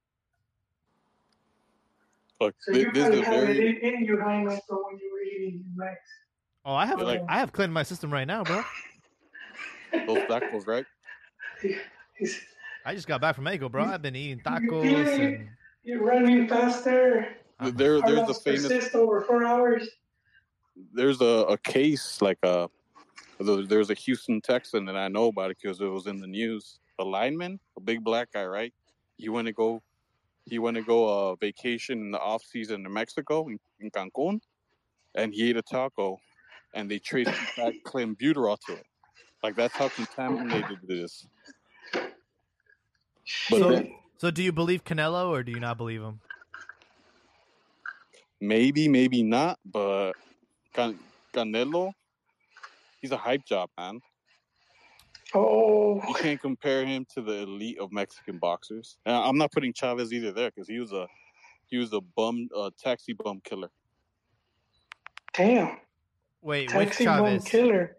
look, So thi- you this, is probably a had it in, in your hymen from when you were eating in Mex. Oh, I have Yeah, like- I have cleaned my system right now, bro. those tacos, right? He's, I just got back from Mexico, bro. I've been eating tacos feel it? and you're running faster. There, How there's long a famous persist over four hours. There's a, a case like a there's a Houston Texan that I know about it because it was in the news. A lineman, a big black guy, right? He went to go he went to go uh, vacation in the off season in Mexico in, in Cancun, and he ate a taco, and they traced back clenbuterol to it. Like that's how contaminated it is. But So- then, So, do you believe Canelo or do you not believe him? maybe, maybe not, but Can- Canelo, he's a hype job, man. Oh, you can't compare him to the elite of Mexican boxers. And I'm not putting Chavez either there because he was a he was a bum uh, taxi bum killer. damn! Wait, which Taxi bomb Chavez? killer.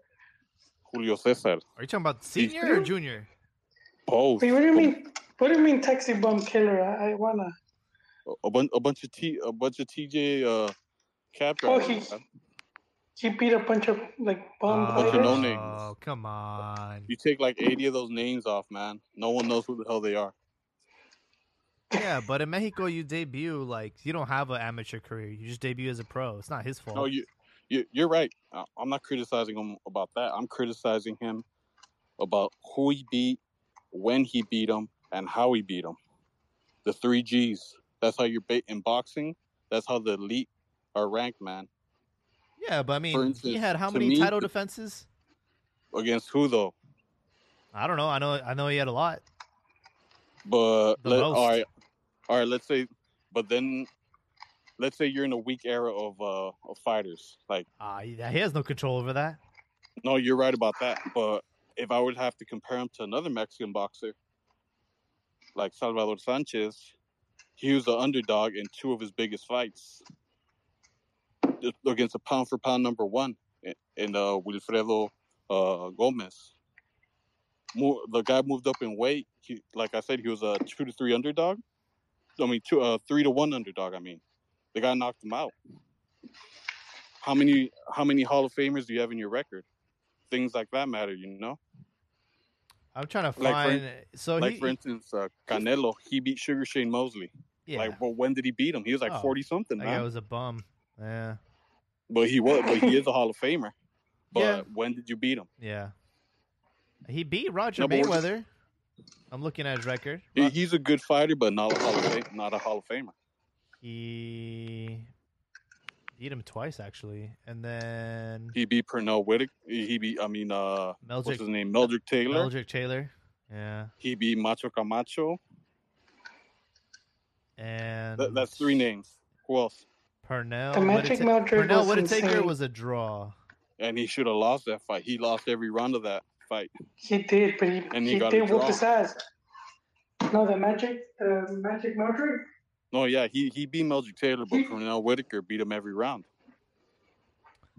Julio Cesar, Are you talking about senior or junior? both. Wait, what do you mean? What do you mean, taxi bum killer? I, I wanna. A, bunch, a bunch of T, a bunch of TJ uh, cab Oh, drivers. he- man. He beat a bunch of like bomb Oh, bunch of no names. Oh, come on. You take like 80 of those names off, man. No one knows who the hell they are. Yeah, but in Mexico, you debut like you don't have an amateur career. You just debut as a pro. It's not his fault. No, you, you you're right. Uh, I'm not criticizing him about that. I'm criticizing him about who he beat, when he beat him, and how he beat him. The three G's. That's how you're ba- in boxing. That's how the elite are ranked, man. Yeah, but I mean, he had how many me, title defenses? Against who though? I don't know. I know. I know he had a lot. But let, all right, all right. Let's say, but then, let's say you're in a weak era of uh of fighters. Like, Ah, he has no control over that. no, you're right about that. But if I would have to compare him to another Mexican boxer, like Salvador Sanchez, he was the underdog in two of his biggest fights against a pound for pound number one in- uh, Wilfredo uh, Gomez. Mo- the guy moved up in weight. He, like I said, he was a two to three underdog. I mean, two, uh, three to one underdog. I mean, the guy knocked him out. How many how many Hall of Famers do you have in your record? Things like that matter, you know. I'm trying to Like, for- find. so like he, for instance, uh, Canelo, he beat Sugar Shane Mosley. yeah, Like, well, when did he beat him? He was like Oh, forty something, that man. guy was a bum. Yeah, But he was, but he is a Hall of Famer. But Yeah. when did you beat him? yeah. He beat Roger No, but just- Mayweather. I'm looking at his record. He, he's a good fighter, but not a Hall of Fame, not a Hall of Famer. He beat him twice actually, and then He beat Pernell Whitaker. He beat, I mean, uh, what's his Meldrick, name? Meldrick Taylor. Meldrick Taylor. Yeah, He beat Macho Camacho. and That, that's three names. Who else? Pernell. The Magic Whitaker- Meldrick Pernell was Whitaker insane. was a draw. And he should have lost that fight. He lost every round of that fight. He did, but he, And he he, got did whoop draw. his ass. No, the magic, the magic Meldrick. No, yeah, he, he beat Meldrick Taylor, but Pernell Whitaker beat him every round.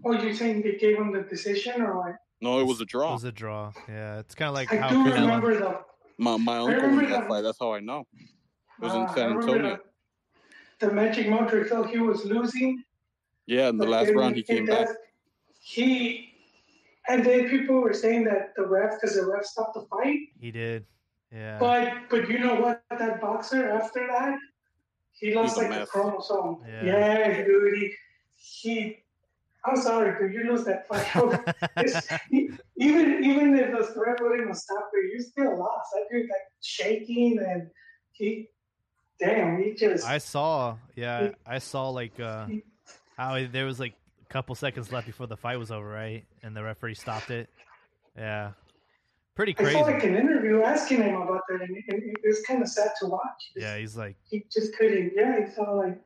Oh, you're saying they gave him the decision or what? No, it was a It draw. was a draw. Yeah, it's kind of like I how do Canelo. remember the. My my I uncle remember won that the- fight. That's how I know. It was uh, in I San remember Antonio. The, the magic Meldrick felt he was losing, Yeah, in the But last then round he came back. does- He and then people were saying that the ref because the ref stopped the fight. He did. Yeah. But but you know what? That boxer after that, he lost was a like a mess. chromosome. Yeah. Yeah, dude. He, he I'm sorry, dude. You lose that fight. Even even if the ref wouldn't have stopped it, you still lost. That dude like shaking and he, damn, he just. I saw, yeah, I saw like uh how there was like a couple seconds left before the fight was over, right? And the referee stopped it. Yeah, pretty I crazy. saw like an interview asking him about that, and, and it was kind of sad to watch. Yeah, he's like he just couldn't. Yeah, he saw like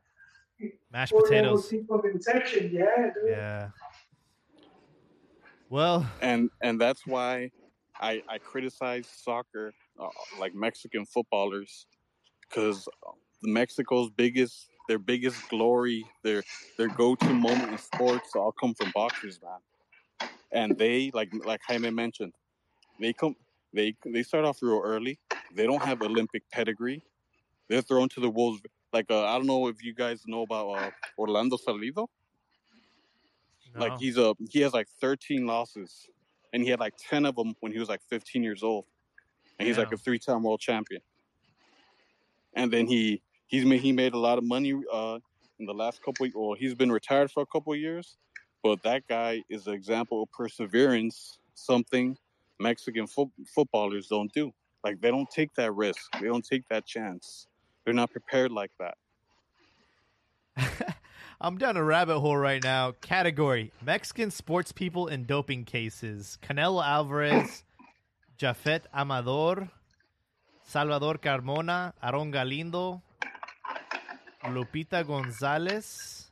mashed four levels potatoes. of inception. Yeah, dude. Yeah. Well, and and that's why I I criticize soccer uh, like Mexican footballers because Mexico's biggest their biggest glory their their go to moment in sports all come from boxers man. And they like like Jaime mentioned they come they they start off real early. They don't have Olympic pedigree. They're thrown to the wolves like uh, I don't know if you guys know about uh, Orlando Salido? No. like he's a he has like 13 losses, and he had like 10 of them when he was like 15 years old, and he's like a three-time world champion. And then he he's made he made a lot of money uh, in the last couple. Well, he's been retired for a couple of years, but that guy is an example of perseverance. Something Mexican fo- footballers don't do. Like they don't take that risk. They don't take that chance. They're not prepared like that. I'm down a rabbit hole right now. Category Mexican sports people in doping cases Canelo Alvarez, Jafet Amador, Salvador Carmona, Aaron Galindo, Lupita Gonzalez.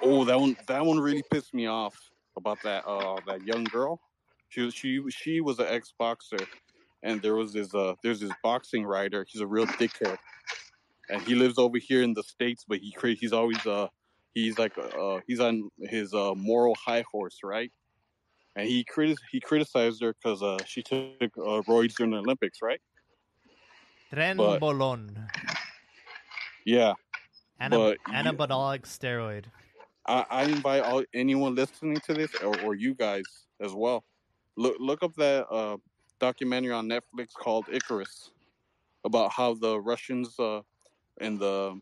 Oh, that one that one really pissed me off about that uh that young girl. She was she she was an ex boxer, and there was this uh there's this boxing writer. He's a real dickhead, and he lives over here in the states, but he he's always uh he's like uh he's on his uh moral high horse, right? And he critic he criticized her because uh she took uh, roids during the Olympics, right? Tren But- Yeah, Ana- but you- anabolic steroid. I, I invite all anyone listening to this or, or you guys as well. Look look up that uh, documentary on Netflix called Icarus about how the Russians uh, in the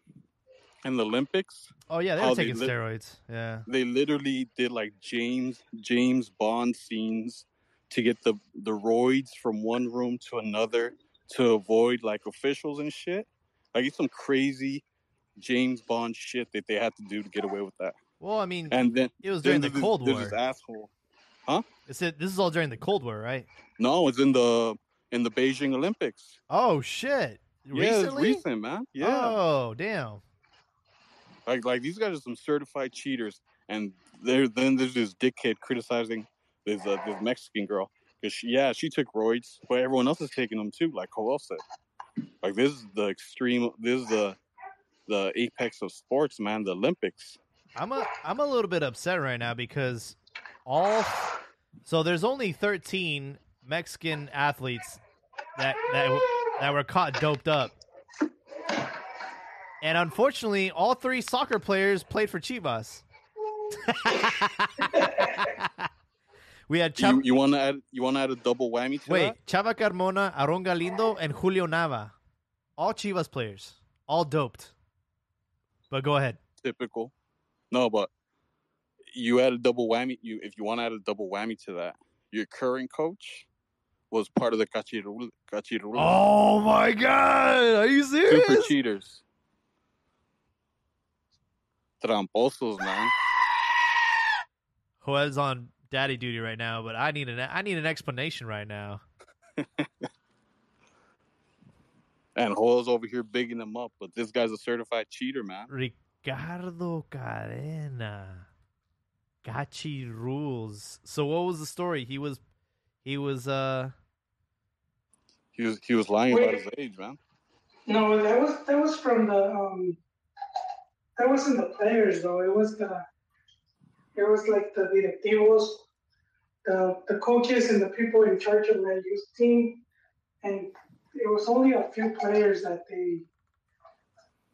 in the Olympics Oh yeah, they were they taking steroids. Yeah. they literally did like James James Bond scenes to get the the roids from one room to another to avoid like officials and shit. Like it's some crazy James Bond shit that they had to do to get away with that. Well, I mean, And then it was during the Cold there's War. This asshole. It's it, this is all during the Cold War, right? No, it's in the in the Beijing Olympics. Oh shit! Yeah, it's recent, man. Yeah, Oh damn! like like these guys are some certified cheaters, and there then there's this dickhead criticizing this uh, this Mexican girl because she, yeah she took roids, but everyone else is taking them too, like Joel said. Like this is the extreme. This is the the apex of sports, man. The Olympics. I'm a I'm a little bit upset right now because all so there's only 13 Mexican athletes that that that were caught doped up, and unfortunately, all three soccer players played for Chivas. we had You, Chav- you want to add you want to add a double whammy to that? wait that? Chava Carmona, Aaron Galindo, and Julio Nava, all Chivas players, all doped. But go ahead. Typical. No, but you add a double whammy. You if you want to add a double whammy to that, your current coach was part of the Cachirul Cachirul. Oh my god! Are you serious? Super cheaters. Tramposos, man. Joel's on daddy duty right now, but I need an I need an explanation right now. And Joel's over here bigging him up, but this guy's a certified cheater, man. Ricardo Cadena, Cachirules. So what was the story? He was, he was. uh He was he was lying about his age, man. No, that was that was from the um. That wasn't the players though. It was the. It was like the directivos, the the coaches and the people in charge of the youth team, and it was only a few players that they.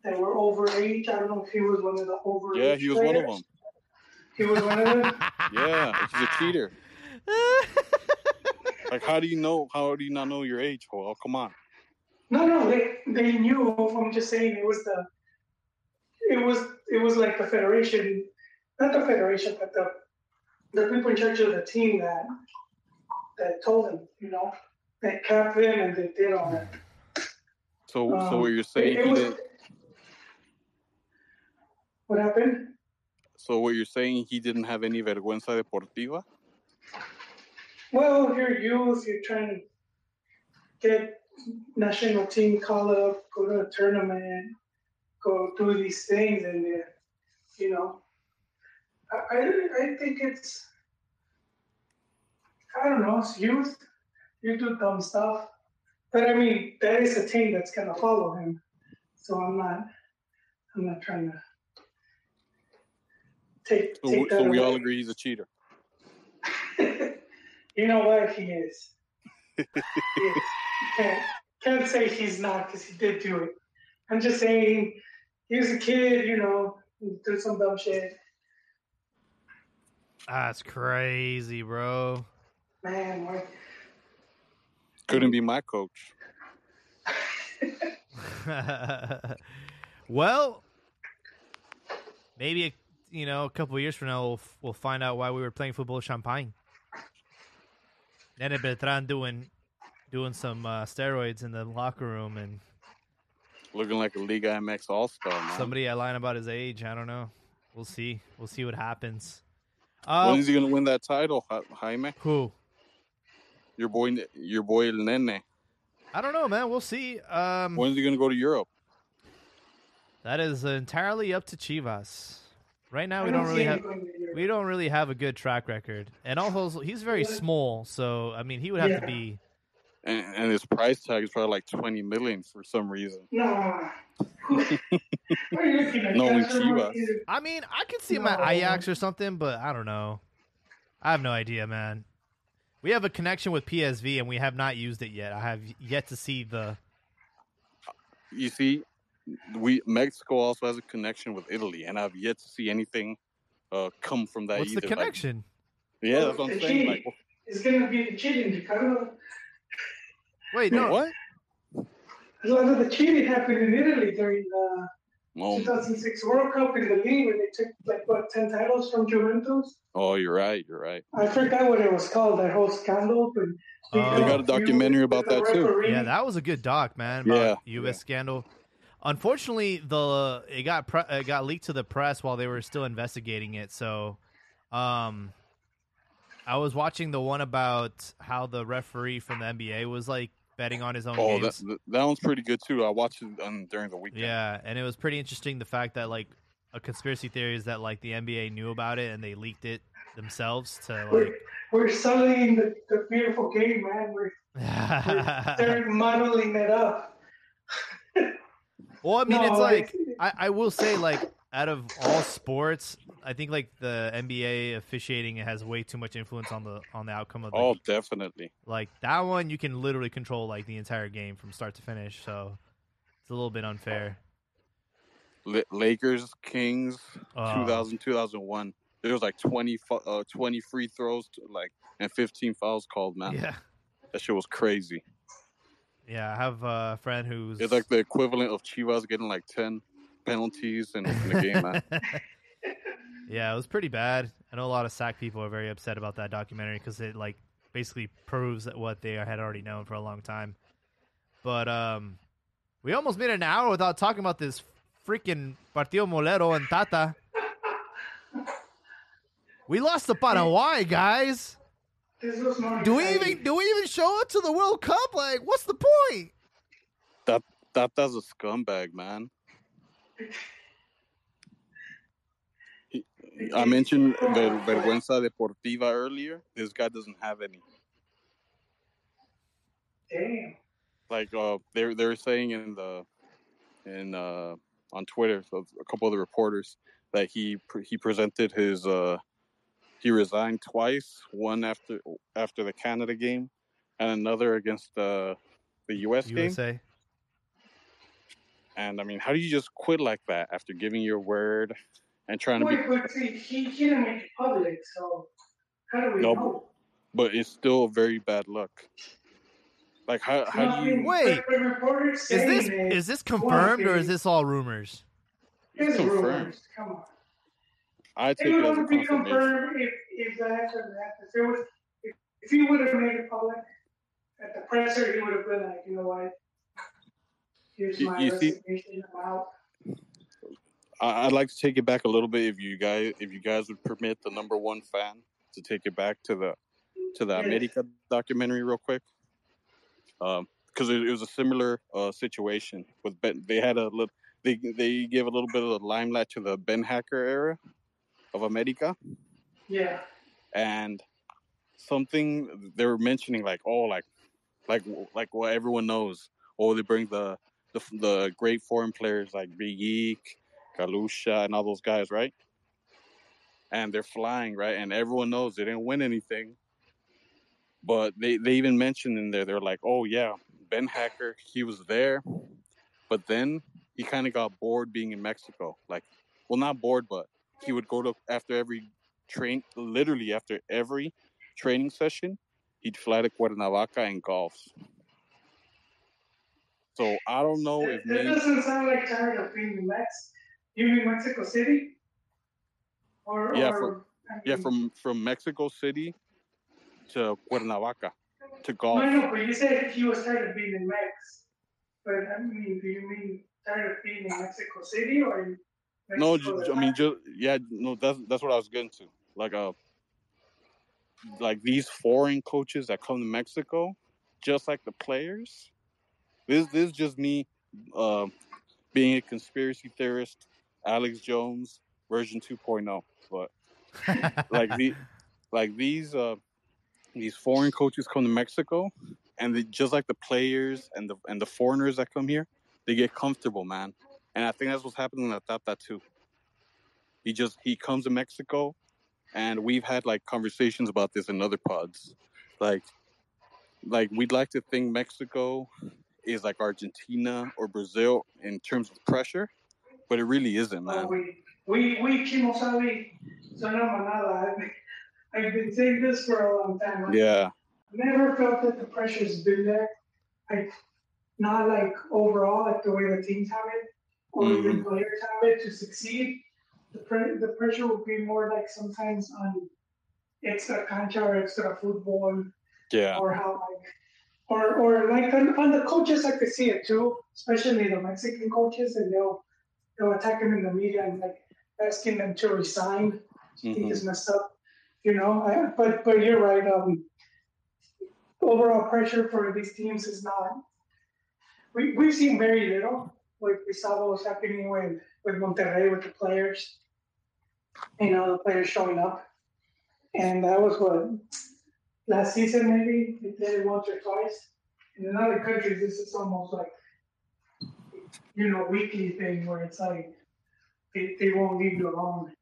That were over age. I don't know if he was one of the over. Yeah, he was one of them. He was one of them. Yeah, he's a cheater. Like, how do you know? How do you not know your age? Well, come on. No, no, they they knew. I'm just saying it was the. It was it was like the federation, not the federation, but the the people in charge of the team that that told him, you know, that capped them and they did all that. So, so Um, what you're saying? it He was. didn't, What happened? so what you're saying? He didn't have any vergüenza deportiva. Well, you're youth. You're trying to get national team call up, go to a tournament, go do these things, and uh, you know, I, I I think it's I don't know, it's youth. You do dumb stuff, but I mean there is a team that's gonna follow him. So I'm not I'm not trying to take So, take so we away. all agree he's a cheater. you know what? He is. He is. Can't, can't say he's not because he did do it. I'm just saying he was a kid, you know, did some dumb shit. That's crazy, bro. Man, like, Couldn't be my coach. well, maybe a, you know a couple of years from now we'll, we'll find out why we were playing football champagne. Nene Beltran doing doing some uh, steroids in the locker room, and Looking like a Liga MX All Star, man. somebody lying about his age. I don't know. We'll see. We'll see what happens. When Uh, is he gonna win that title, Ja- Jaime? who? Your boy, your boy El Nene. I don't know, man. We'll see. Um, When is he gonna go to Europe? that is entirely up to Chivas. Right now, we don't really have. going to Europe. we don't really have a good track record. And also, he's very small, so I mean, he would have to be. And, and his price tag is probably like twenty million for some reason. Nah. What are you looking at? No, in Chivas. I mean, I could see him at Ajax or something, but I don't know. I have no idea, man. We have a connection with PSV, and we have not used it yet. I have yet to see the. You see, we Mexico also has a connection with Italy, and I've yet to see anything uh, come from that What's either. the Like, connection? yeah, that's what I'm saying. Like, It's going to be the cheating, Ricardo. Wait, no. what? A lot of the cheating happened in Italy during the Oh, 2006 World Cup in the league when they took like what 10 titles from Juventus. oh, you're right. You're right. I forgot what it was called. That whole scandal. But Oh. They got a documentary about that, too. Yeah, that was a good doc, man. About Yeah, U.S. yeah. scandal. Unfortunately, the it got pre- it got leaked to the press while they were still investigating it. So, um, I was watching the one about how the referee from the NBA was like betting on his own Oh, that, games. that that one's pretty good too. I watched it um, during the weekend. Yeah, and it was pretty interesting the fact that like a conspiracy theory is that like the NBA knew about it and they leaked it themselves to like. we're, we're selling the, the beautiful game, man. We're, we're they're modeling it up. well, I mean, No, it's like I, I will say like out of all sports, I think like the NBA officiating has way too much influence on the on the outcome of the Oh, definitely. like that one. You can literally control like the entire game from start to finish, so it's a little bit unfair. La- Lakers, Kings, Oh. 2000, 2001. There was like 20, fu- uh, 20 free throws, to, like and 15 fouls called. Man, Yeah, that shit was crazy. yeah. I have a friend who's It's like the equivalent of Chivas getting like 10 penalties in, in the game, man. yeah, it was pretty bad. I know a lot of SAC people are very upset about that documentary because it like basically proves that what they had already known for a long time. But um, we almost made an hour without talking about this freaking Partido Molero and Tata. We lost to Paraguay, guys. This was more Do we even do we even show up to the World Cup? Like, what's the point? That that that's a scumbag, man. He- I mentioned ver- vergüenza deportiva earlier. This guy doesn't have any. Damn. like uh they they were saying in the in uh on Twitter so a couple of the reporters that he pre- he presented his uh he resigned twice one after after the Canada game and another against the the US game USA. And I mean how do you just quit like that after giving your word and trying to be, Wait, but see, he, he didn't make it public, so how do we No, know? but it's still very bad luck. Like how how do you? Wait. But the reporters Is this it, is this confirmed or is this all rumors? it's confirmed? rumors. Come on. I take It it as would a be confirmed if, if that happened. If it was, if, if he would have made it public at the presser, he would have been like, you know what? Here's You- my you see- resignation. I'm out. I- I'd like to take it back a little bit if you guys if you guys would permit the number one fan to take it back to the to the Yes. America documentary real quick. Um, because it, it was a similar uh, situation with Ben. They had a little. They they gave a little bit of the limelight to the Beenhakker era of America, Yeah. and something they were mentioning like oh like like like what everyone knows. Oh, they bring the the, the great foreign players like Big Eek, Galusha, and all those guys, right? And they're flying, right? And everyone knows they didn't win anything. But they, they even mentioned in there, they're like, oh, yeah, Beenhakker, he was there. But then he kind of got bored being in Mexico. Like, well, not bored, but he would go to, after every train, literally after every training session, he'd fly to Cuernavaca and golf. So I don't know if that me, doesn't sound like tired of being in Mex. You mean Mexico City? Or, Yeah, or from- I yeah, from from Mexico City to Cuernavaca to golf. No, no, but you said he was tired of being in Mex. But I mean, do you mean tired of being in Mexico City or No, Mexico ju- I mean, just yeah, no, that's that's what I was getting to. Like, uh, like these foreign coaches that come to Mexico, just like the players. This this is just me, uh, being a conspiracy theorist, Alex Jones version 2.0. But like the like these uh these foreign coaches come to Mexico and they, just like the players and the and the foreigners that come here, they get comfortable, man. And I think that's what's happening at Tata too. He just he comes to Mexico and we've had like conversations about this in other pods. Like like we'd like to think Mexico is like Argentina or Brazil in terms of pressure, but it really isn't, Oh, man. we, we, we, Kimosabi, Zona Manala. I've, I've been saying this for a long time. I Yeah. never felt that the pressure's been there. I, not like overall, like the way the teams have it, or the Mhm. players have it to succeed. The, pre- the pressure would be more like sometimes on extra cancha or extra football, Yeah. or how like, or or like on, on the coaches, I could see it too, especially the Mexican coaches, and they'll they'll attack them in the media and like asking them to resign. He Mhm. just messed up, you know. I, but but you're right. Um, overall pressure for these teams is not. We we've seen very little. Like we saw what was happening with with Monterrey with the players. You know, the players showing up, and that was what last season maybe they did it once or twice. And in other countries, this is almost like you know weekly thing where it's like they, they won't leave you alone.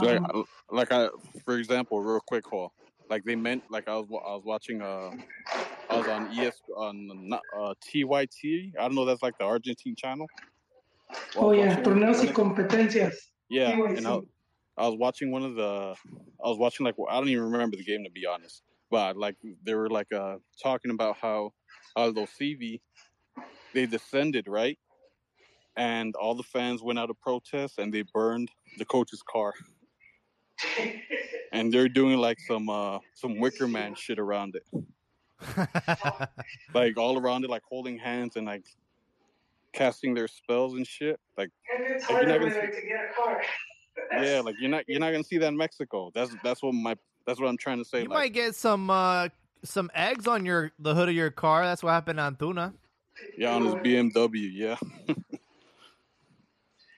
like Um, like I for example, real quick, Hall. Like they meant like I was I was watching uh I was on ES on uh, TyC. I don't know that's like the Argentine channel. Well, oh yeah, torneos y competencias. Yeah, TyC. and I, I was watching one of the I was watching like I don't even remember the game to be honest, but like they were like uh talking about how Aldosivi they descended right, and all the fans went out of protest and they burned the coach's car. and they're doing like some uh some wicker man shit around it like all around it like holding hands and like casting their spells and shit like And it's Like, you're hard not gonna to get a car. Yeah like you're not you're not gonna see that in mexico that's that's what my that's what i'm trying to say you like might get some uh some eggs on your the hood of your car. That's what happened on Tuna. yeah on his bmw yeah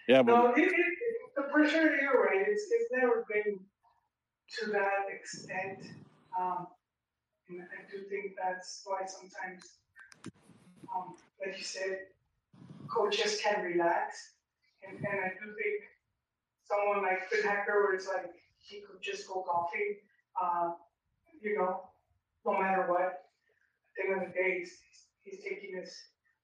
yeah but No, it, it, the pressure, you're right. It's, it's never been to that extent. Um, and I do think that's why sometimes, um, like you said, coaches can relax. And, and I do think someone like Beenhakker, where it's like he could just go golfing, uh, you know, no matter what. At the end of the day, he's, he's, taking his,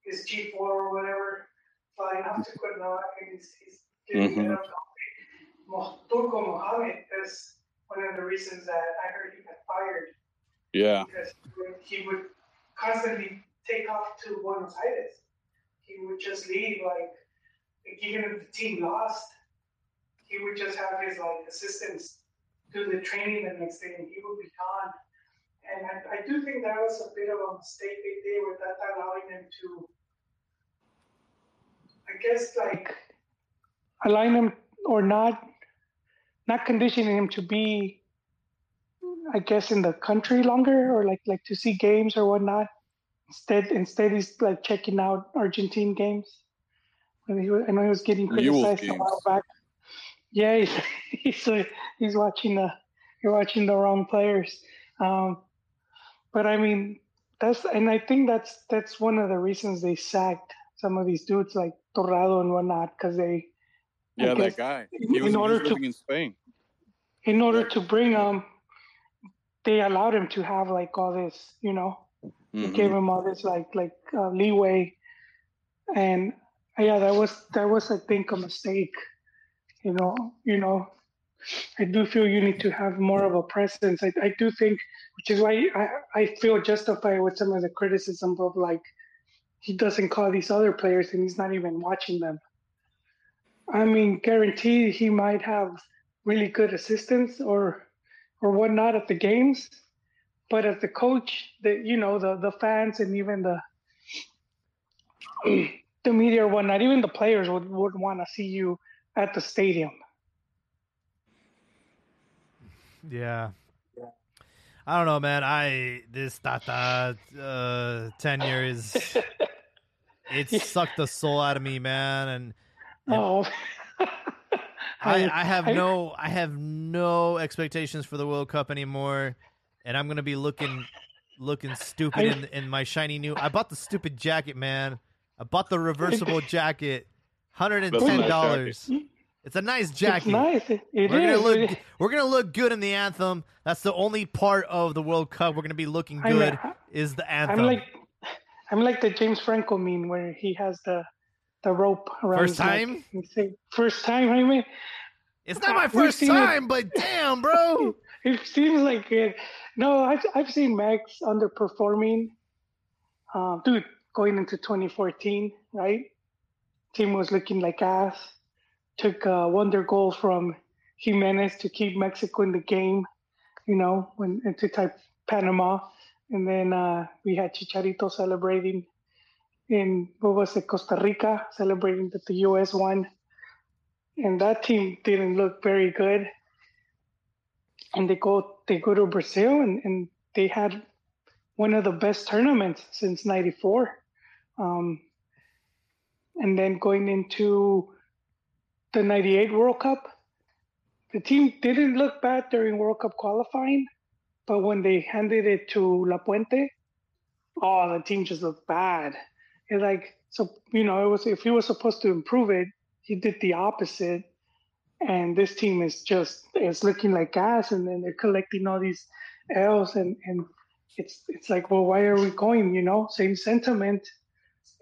his G4 or whatever, flying up to Cuernavaca and he's, he's getting Mhm. it up golfing. Turco Mohamed. That's one of the reasons that I heard he got fired Yeah. because he would, he would constantly take off to Buenos Aires. He would just leave, like, like even if the team lost, he would just have his like assistants do the training the next day, and he would be gone. And I, I do think that was a bit of a mistake they did with that allowing him to, I guess, like allowing him or not, not conditioning him to be I guess in the country longer or like like to see games or whatnot. Instead, instead he's like checking out Argentine games. And he was, I know he was getting criticized a games. while back. Yeah, he's he's, uh, he's watching the you're watching the wrong players. Um, but I mean that's and I think that's that's one of the reasons they sacked some of these dudes like Torrado and whatnot because they I Yeah, guess that guy. in- He was, in he order was to- living in Spain. in order to bring him, they allowed him to have like all this, you know, they Mhm. gave him all this like like uh, leeway, and yeah, that was that was I think a mistake. You know, you know, I do feel you need to have more of a presence. I, I do think, which is why I, I feel justified with some of the criticism of like he doesn't call these other players and he's not even watching them. I mean, guaranteed he might have really good assistants or or whatnot at the games, but as the coach, the you know the the fans and even the the media or whatnot, even the players would would want to see you at the stadium. Yeah. I don't know, man. I this Tata uh, tenure is it sucked the soul out of me, man. And Oh, I, I have no I have no expectations for the World Cup anymore, and I'm gonna be looking looking stupid in in my shiny new. I bought the stupid jacket, man. I bought the reversible jacket, hundred and That's a ten nice dollars. It's a nice it's jacket. nice. It, it we're gonna look. We're gonna look good in the anthem. That's the only part of the World Cup we're gonna be looking I'm- good is the anthem. I'm like, I'm like the James Franco meme where he has the the rope around. First his neck. time? Say, First time, I mean, it's not my first seen it. time, but damn, bro. it seems like it. No, I've I've seen Max underperforming. Um, dude, going into 2014, right? Team was looking like ass. Took a wonder goal from Jimenez to keep Mexico in the game. You know, when to type Panama, and then uh, we had Chicharito celebrating in what was it, Costa Rica, celebrating that the U.S. won. And that team didn't look very good and they go they go to Brazil and, and they had one of the best tournaments since '94. Um, and then going into the '98 World Cup, the team didn't look bad during World Cup qualifying, but when they handed it to Lapuente, oh, the team just looked bad. It like so you know it was if he was supposed to improve it, he did the opposite. And this team is just is looking like ass and then they're collecting all these L's and and it's it's like well why are we going you know? Same sentiment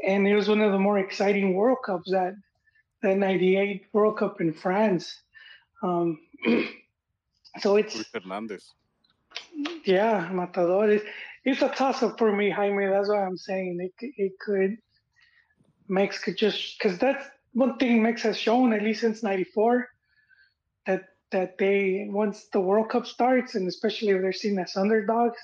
and it was one of the more exciting World Cups that that 98 World Cup in France um, so it's Luis Hernandez. yeah, Matador. It's, it's a toss up for me, Jaime. That's what I'm saying. It, it could, Mex could just, because that's one thing Mex has shown, at least since 94, that that they, once the World Cup starts, and especially if they're seen as underdogs,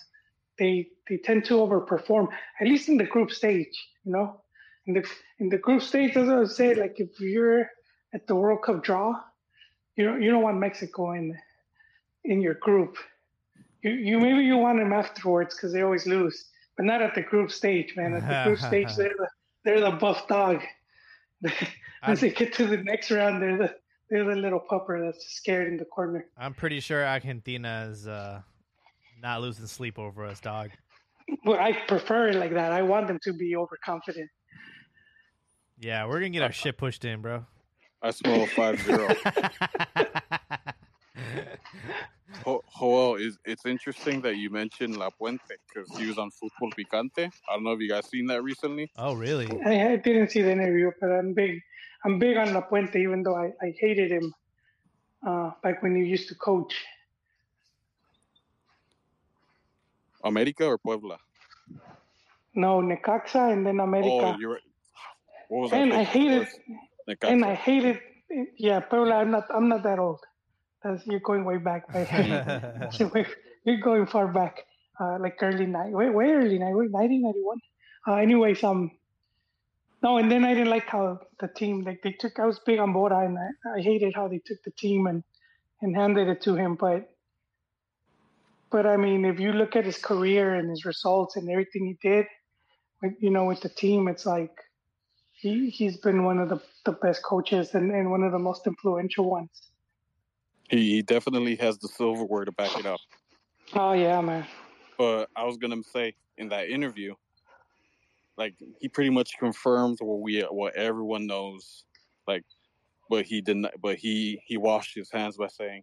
they they tend to overperform, at least in the group stage, you know? In the, in the group stage, as I would say, like if you're at the World Cup draw, you don't, you don't want Mexico in in your group you, you maybe you want them afterwards because they always lose, but not at the group stage, man. At the group stage, they're the they're the buff dog. Once they get to the next round, they're the they're the little pupper that's scared in the corner. I'm pretty sure Argentina is uh, not losing sleep over us, dog. Well, I prefer it like that. I want them to be overconfident. Yeah, we're gonna get our shit pushed in, bro. I smell a 5 0. Ho- Joel, is it's interesting that you mentioned Lapuente because he was on Football Picante. I don't know if you guys seen that recently. oh, really? I, I didn't see the interview, but I'm big. I'm big on Lapuente, even though I, I hated him uh, back when you used to coach. America or Puebla? No, Necaxa and then America. Oh, you're right. What was and I thinking hated, first? Necaxa. and I hated. Yeah, Puebla. I'm not. I'm not that old. That's, you're going way back. you're going far back, uh, like early night. Way, way early night. Wait, 1991. Uh, anyways, um, no, and then I didn't like how the team like they took. I was big on Bora, and I, I hated how they took the team and and handed it to him. But but I mean, if you look at his career and his results and everything he did, you know, with the team, it's like he he's been one of the, the best coaches and, and one of the most influential ones. he, he definitely has the silverware to back it up. Oh yeah, man. But I was gonna say in that interview, like he pretty much confirmed what we what everyone knows. Like, but he didn't. But he he washed his hands by saying,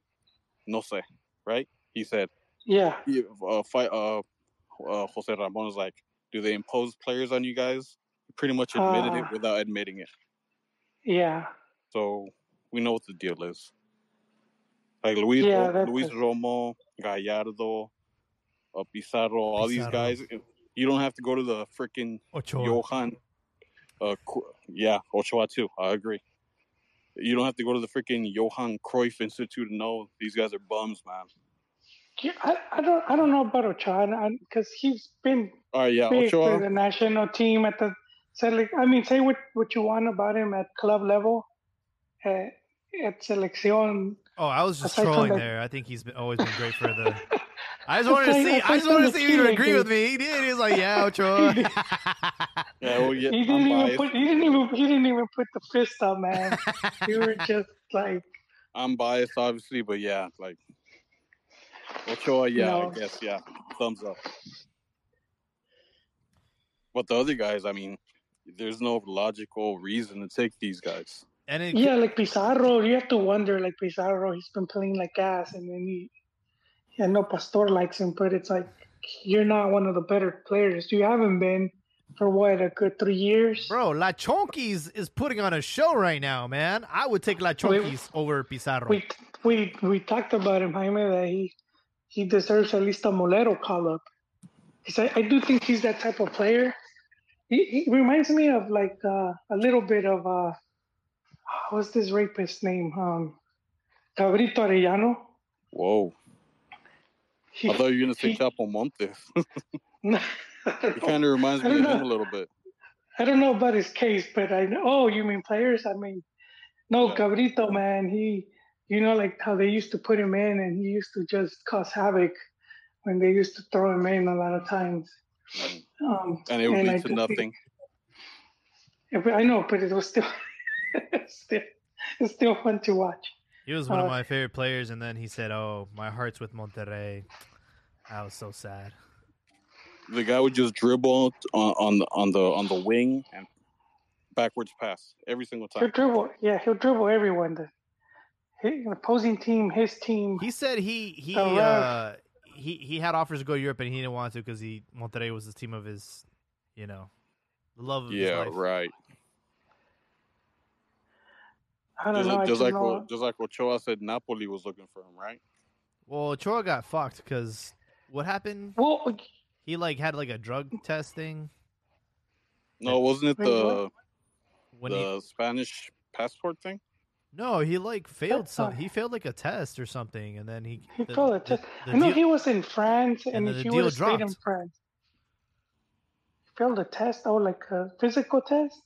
"No sé," right? He said, Yeah, he, uh, fight, uh, uh, Jose Ramon is like, "Do they impose players on you guys?" He pretty much admitted Uh. it without admitting it. yeah, So we know what the deal is. Like Luis Yeah, Ro- Luis it. Romo, Gallardo, uh, Pizarro, all these guys. You don't have to go to the freaking Ochoa. Johan. Uh, Cru- yeah, Ochoa too. I agree. You don't have to go to the freaking Johan Cruyff Institute to know these guys are bums, man. Yeah, I, I don't I don't know about Ochoa because he's been All right, yeah, big for the national team at the select. I mean, say what what you want about him at club level, uh, at selección. Oh, I was just Aside trolling the- there. I think he's been always been great for the. I just wanted to see. I just wanted to see if you would agree with me. He did. He was like, "Yeah, Ochoa." Yeah, well, yeah, he I'm didn't even biased. put he didn't even he didn't even put the fist up, man. you were just like I'm biased, obviously, but yeah, like Ochoa, yeah, No. I guess, yeah, thumbs up. But the other guys, I mean, there's no logical reason to take these guys. and it, yeah, like Pizarro. You have to wonder, like Pizarro. He's been playing like ass, and then he, yeah, no Pastor likes him, but it's like you're not one of the better players. You haven't been for what a good three years. bro, La Chonquis is putting on a show right now, man. I would take La Chonquis over Pizarro. we we we talked about him, Jaime, that he he deserves at least a Molero call up. Because I, I do think he's that type of player. He, he reminds me of like uh, a little bit of uh, what's this rapist name? Um, Cabrito Arellano. Whoa. He, I thought you were going to say he- Chapo Montes. It kind of reminds me of him a little bit. I don't know about his case, but I know. Oh, you mean players? I mean, no, Yeah. Cabrito, man. He, you know, like how they used to put him in, and he used to just cause havoc when they used to throw him in a lot of times. Mm. Um, And it would I lead to do think- nothing. I know, but it was still, still, it's still fun to watch. He was one of Uh, my favorite players, and then he said, "Oh, my heart's with Monterrey." I was so sad. The guy would just dribble on, on the on the on the wing and backwards pass every single He'll time. dribble, yeah, he'll dribble everyone. The, the opposing team, his team. He said he he uh, he he had offers to go to Europe, and he didn't want to because he Monterrey was the team of his, you know, the love of Yeah, his life. right. I don't Just, know. Like, just just like know. what, just like Ochoa said, Napoli was looking for him, right? Well, Ochoa got fucked because what happened? well, He like had like a drug test thing No, wasn't it the when the he Spanish passport thing? No he like failed some thought- he failed like a test or something and then he he the- told it. the- the I know deal- he was in France, and, and if the he deal would have stayed in dropped. France, failed a test. Oh, like a physical test.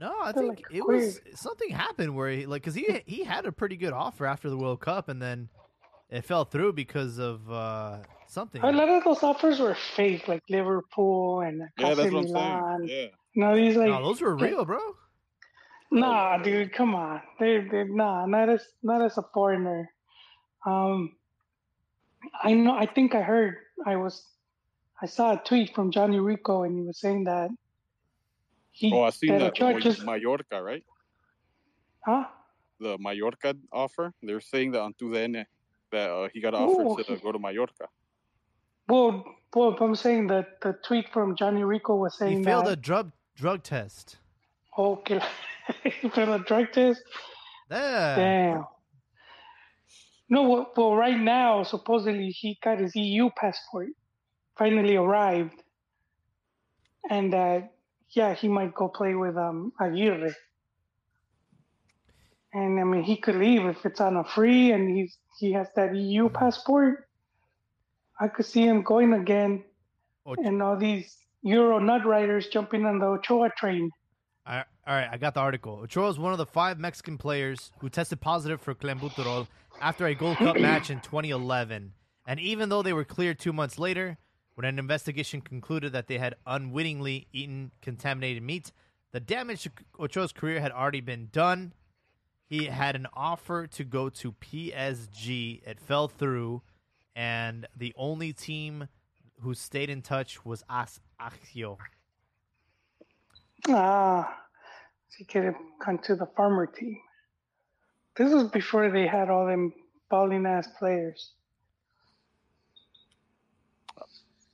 No, I They're think like it was something happened where he like because he he had a pretty good offer after the World Cup and then it fell through because of uh something. A lot of those offers were fake, like Liverpool and Yeah, AC that's what I'm Milan. saying. Yeah. No, these like no, those were real, bro. Nah, dude, come on. They, they, nah, not as, not as a foreigner. Um, I know. I think I heard. I was, I saw a tweet from Johnny Rico, and he was saying that he, Oh, I seen that that. Ochoa Mo- Mallorca, right? huh? The Mallorca offer. They're saying that on TUDN that uh, he got offered to okay. go to Mallorca. Well, well, I'm saying that the tweet from Johnny Rico was saying He failed a drug drug test. Okay, he failed a drug test. Yeah. Damn. No, well, well, right now supposedly he got his EU passport, finally arrived, and uh, yeah, he might go play with um Aguirre. And I mean, he could leave if it's on a free, and he's he has that EU passport. I could see him going again, and all these Euro nut riders jumping on the Ochoa train. All right, I got the article. Ochoa is one of the five Mexican players who tested positive for clenbuterol after a Gold Cup match in 2011. And even though they were cleared two months later, when an investigation concluded that they had unwittingly eaten contaminated meat, the damage to Ochoa's career had already been done. He had an offer to go to PSG. It fell through, and the only team who stayed in touch was As Agio. Ah, so he could have gone to the farmer team. This was before they had all them balling ass players.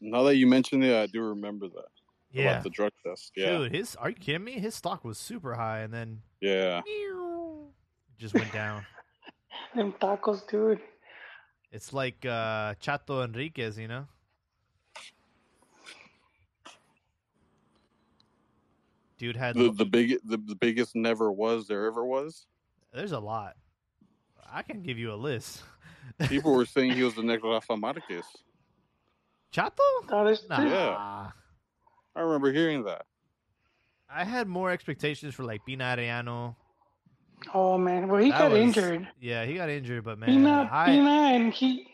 Now that you mention it, I do remember that Yeah. about the drug test. Yeah, Dude, his are you kidding me? His stock was super high and then yeah. just went down. Them tacos, dude. It's like uh Chato Enriquez, you know? Dude had The the big the, the biggest never was there ever was. there's a lot. I can give you a list. People were saying he was the next Rafa Marquez. Chato? There's Nah. Yeah. I remember hearing that. I had more expectations for like Pina Arellano. Oh man, well he That got was- injured. Yeah, he got injured, but man, Pina, I Pina, and he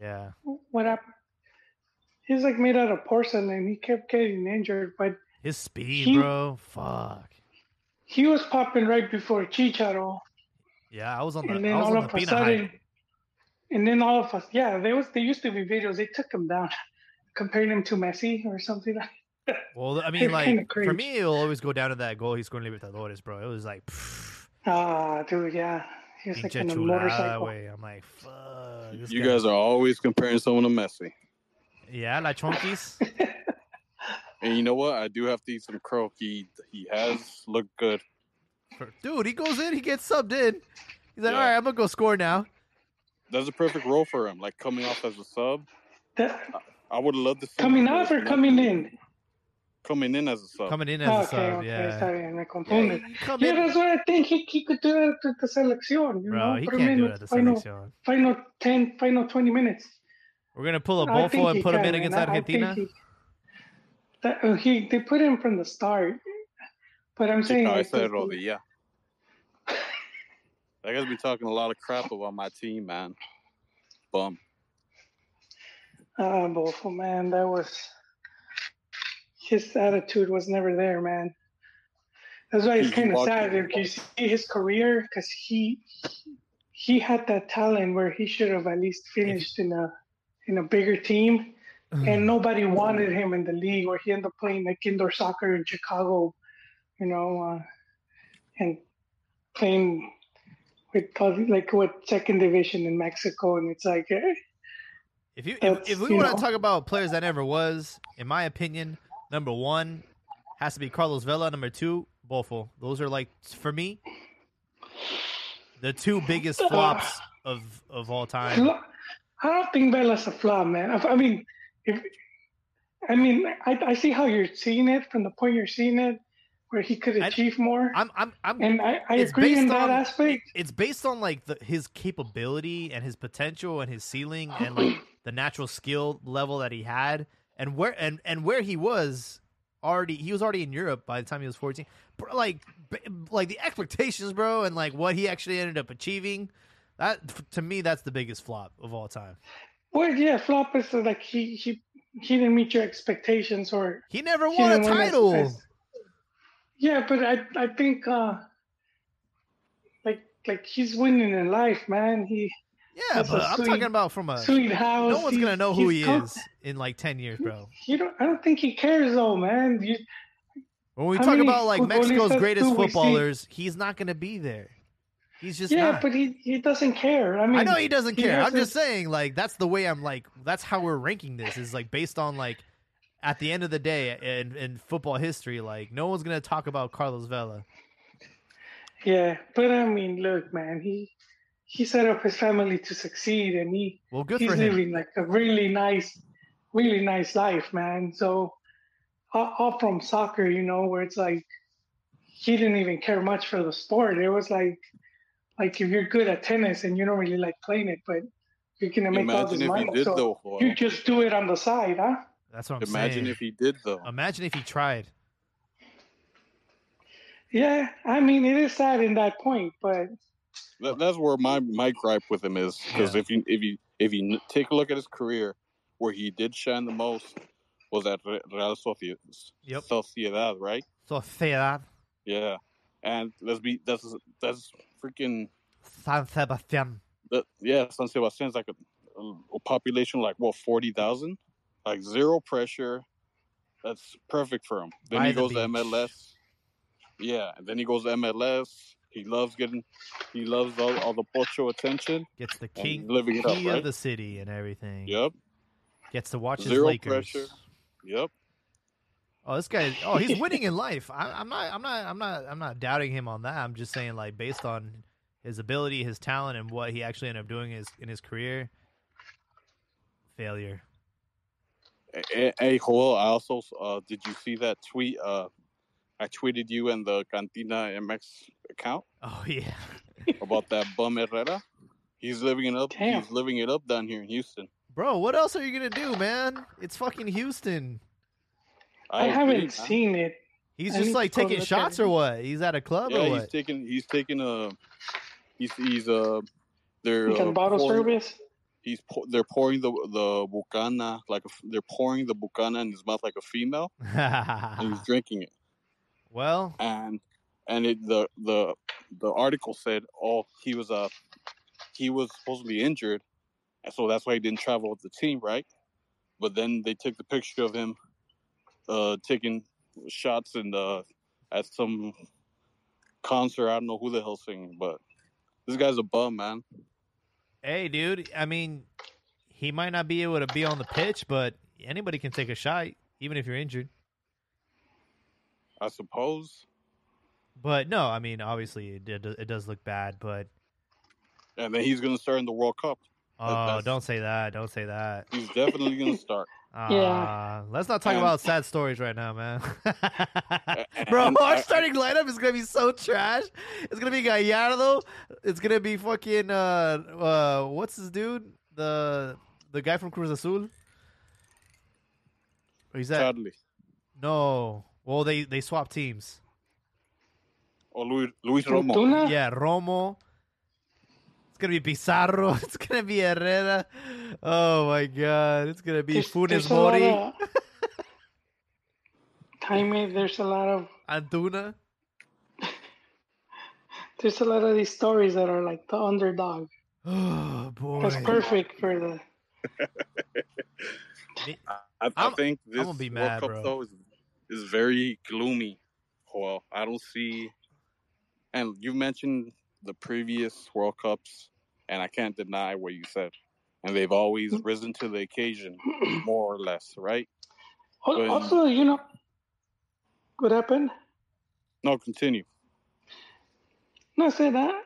yeah. what happened? He's like made out of porcelain, and he kept getting injured. But His speed, He- bro. Fuck. he was popping right before Chicharo, Yeah, I was on the and then I was all on the of a sudden, hype. and then all of us, yeah, there was there used to be videos. They took him down, comparing him to Messi or something. like Well, I mean, like for me, it'll always go down to that goal he scored in Libertadores, bro. It was like, pff, Ah, dude, yeah, he was like pinche on a motorcycle. way. I'm like, fuck. You guy- guys are always comparing someone to Messi. yeah, la chonquis. And you know what? I do have to eat some crow. He he has looked good. Dude, he goes in, he gets subbed in. He's like, Yeah. all right, I'm gonna go score now. That's a perfect role for him. Like coming off as a sub. That, I would love to see coming him off or coming in? Coming in as a sub. Coming in as ah, a okay, sub, okay, yeah. está bien, me Yeah, confunde. you Yeah, in, that's what I think he, he could do that at the selección. You bro. know, He can't in do it with at the final, selección. final 10, final 20 minutes. We're gonna pull a think Bofo and he put him in against man. I- I think Argentina. He- that, uh, he, they put him from the start. But I'm saying, I said it all the yeah. I gotta be talking a lot of crap about my team, man. Bum. Ah, Bofo, man, that was his attitude was never there, man. That's why it's kind of sad if you see his career because he he had that talent where he should have at least finished in a in a bigger team, and nobody wanted him in the league. Where he ended up playing like indoor soccer in Chicago, you know, uh, and playing with like with second division in Mexico, and it's like. Eh, If you if, if we you want know. to talk about players that never was, in my opinion, number one has to be Carlos Vela. Number two, Bofo. Those are like for me the two biggest flops of of all time. I don't think Vela's a flop, man. I, I mean, if I mean, I, I see how you're seeing it from the point you're seeing it, where he could I- achieve more, I'm I'm I'm and I, I it's agree in that on- aspect. it's based on like the, his capability and his potential and his ceiling and like the natural skill level that he had. And where and and where he was already he was already in Europe by the time he was 14 bro, like like the expectations bro and like what he actually ended up achieving that to me that's the biggest flop of all time Well, yeah, flop is like he he he didn't meet your expectations, or he never he won a didn't win title yeah, but I I think uh like like he's winning in life, man. He yeah a but i'm sweet- talking about from a sweet house. no one's he's- gonna know who he com- is in like 10 years bro You don't. I don't think he cares though, man. You, When we talk about like Mexico's greatest footballers, he's not to be there. He's just yeah, not. but he he doesn't care. I mean, I know he doesn't he care. I'm just saying, like that's the way I'm like. That's how we're ranking this. Is like based on like at the end of the day in in football history, like no one's going to talk about Carlos Vela. Yeah, but I mean, look, man, he he set up his family to succeed, and he Well, good he's for him. living like a really nice, really nice life, man. So, all from soccer, you know, where it's like he didn't even care much for the sport. It was like, like if you're good at tennis and you don't really like playing it, but you're gonna make all Imagine this if money, he did so though. Joel. you just do it on the side, huh? That's what I'm Imagine saying. Imagine if he did though. Imagine if he tried. Yeah, I mean, it is sad in that point, but That, that's where my my gripe with him is because Yeah. if you if you if you take a look at his career, where he did shine the most was at Re- Real Sociedad, Yep. Sociedad, right? Sociedad Yeah, and let's be that's that's freaking San Sebastian. that yeah. San Sebastian's like a, a population like what forty thousand, like zero pressure. That's perfect for him. Then By he the goes to. MLS. Yeah, and then he goes to MLS. He loves getting, he loves all, all the pocho attention. Gets the king living up, right? of the city and everything. Yep, Gets to watch his Lakers. pressure. yep. Oh, this guy. Oh, he's winning in life. I, I'm not. I'm not. I'm not. I'm not doubting him on that. I'm just saying, like, based on his ability, his talent, and what he actually ended up doing is in his career. Failure. Hey, hey, Joel, I also uh, did you see that tweet? Uh, I tweeted you and the Cantina MX account Oh yeah. about that bum Herrera. He's living it up. Damn. He's living it up down here in Houston. Bro, what else are you gonna do, man? It's fucking Houston. I, agree, haven't man. seen it. He's I just like taking shots or what? He's at a club Yeah, or he's taking. He's taking a. He's he's uh. They're Like uh, bottle pouring- service. He's pour, they're pouring the the bucana like a, f- they're pouring the bucana in his mouth like a female, and he's drinking it. well, and and it, the the the article said, oh, he was uh he was supposedly injured, and so that's why he didn't travel with the team, right? But then they took the picture of him uh taking shots and uh at some concert. I don't know who the hell's singing, but this guy's a bum, man. hey, dude. I mean, he might not be able to be on the pitch, but anybody can take a shot, even if you're injured. I suppose. But no, I mean, obviously, it, did- it does look bad. But And then he's gonna start in the World Cup. oh, that's- don't say that. Don't say that. He's definitely gonna start. Uh, let's not talk And- about sad stories right now, man. Bro, and our I- starting lineup is gonna be so trash. It's gonna be Gallardo. It's gonna be fucking uh, uh, what's his dude? The the guy from Cruz Azul. Or he's that? Sadly. No. Well, they they swap teams. Or Luis, Luis Romo. Yeah, Romo. It's gonna be Pizarro. It's gonna be Herrera. Oh my god! It's gonna be There's- Funes there's a Mori, of- Jaime, eh, there's a lot of Antuna. there's a lot of these stories that are like the underdog. Oh boy! That's perfect for the I, I think this gonna be World mad, Cup bro. though is, is very gloomy. Well, I don't see, and you mentioned the previous World Cups, and I can't deny what you said, and they've always Mm. risen to the occasion, more or less, right? But- also, you know, what happened? No, continue. No, say that.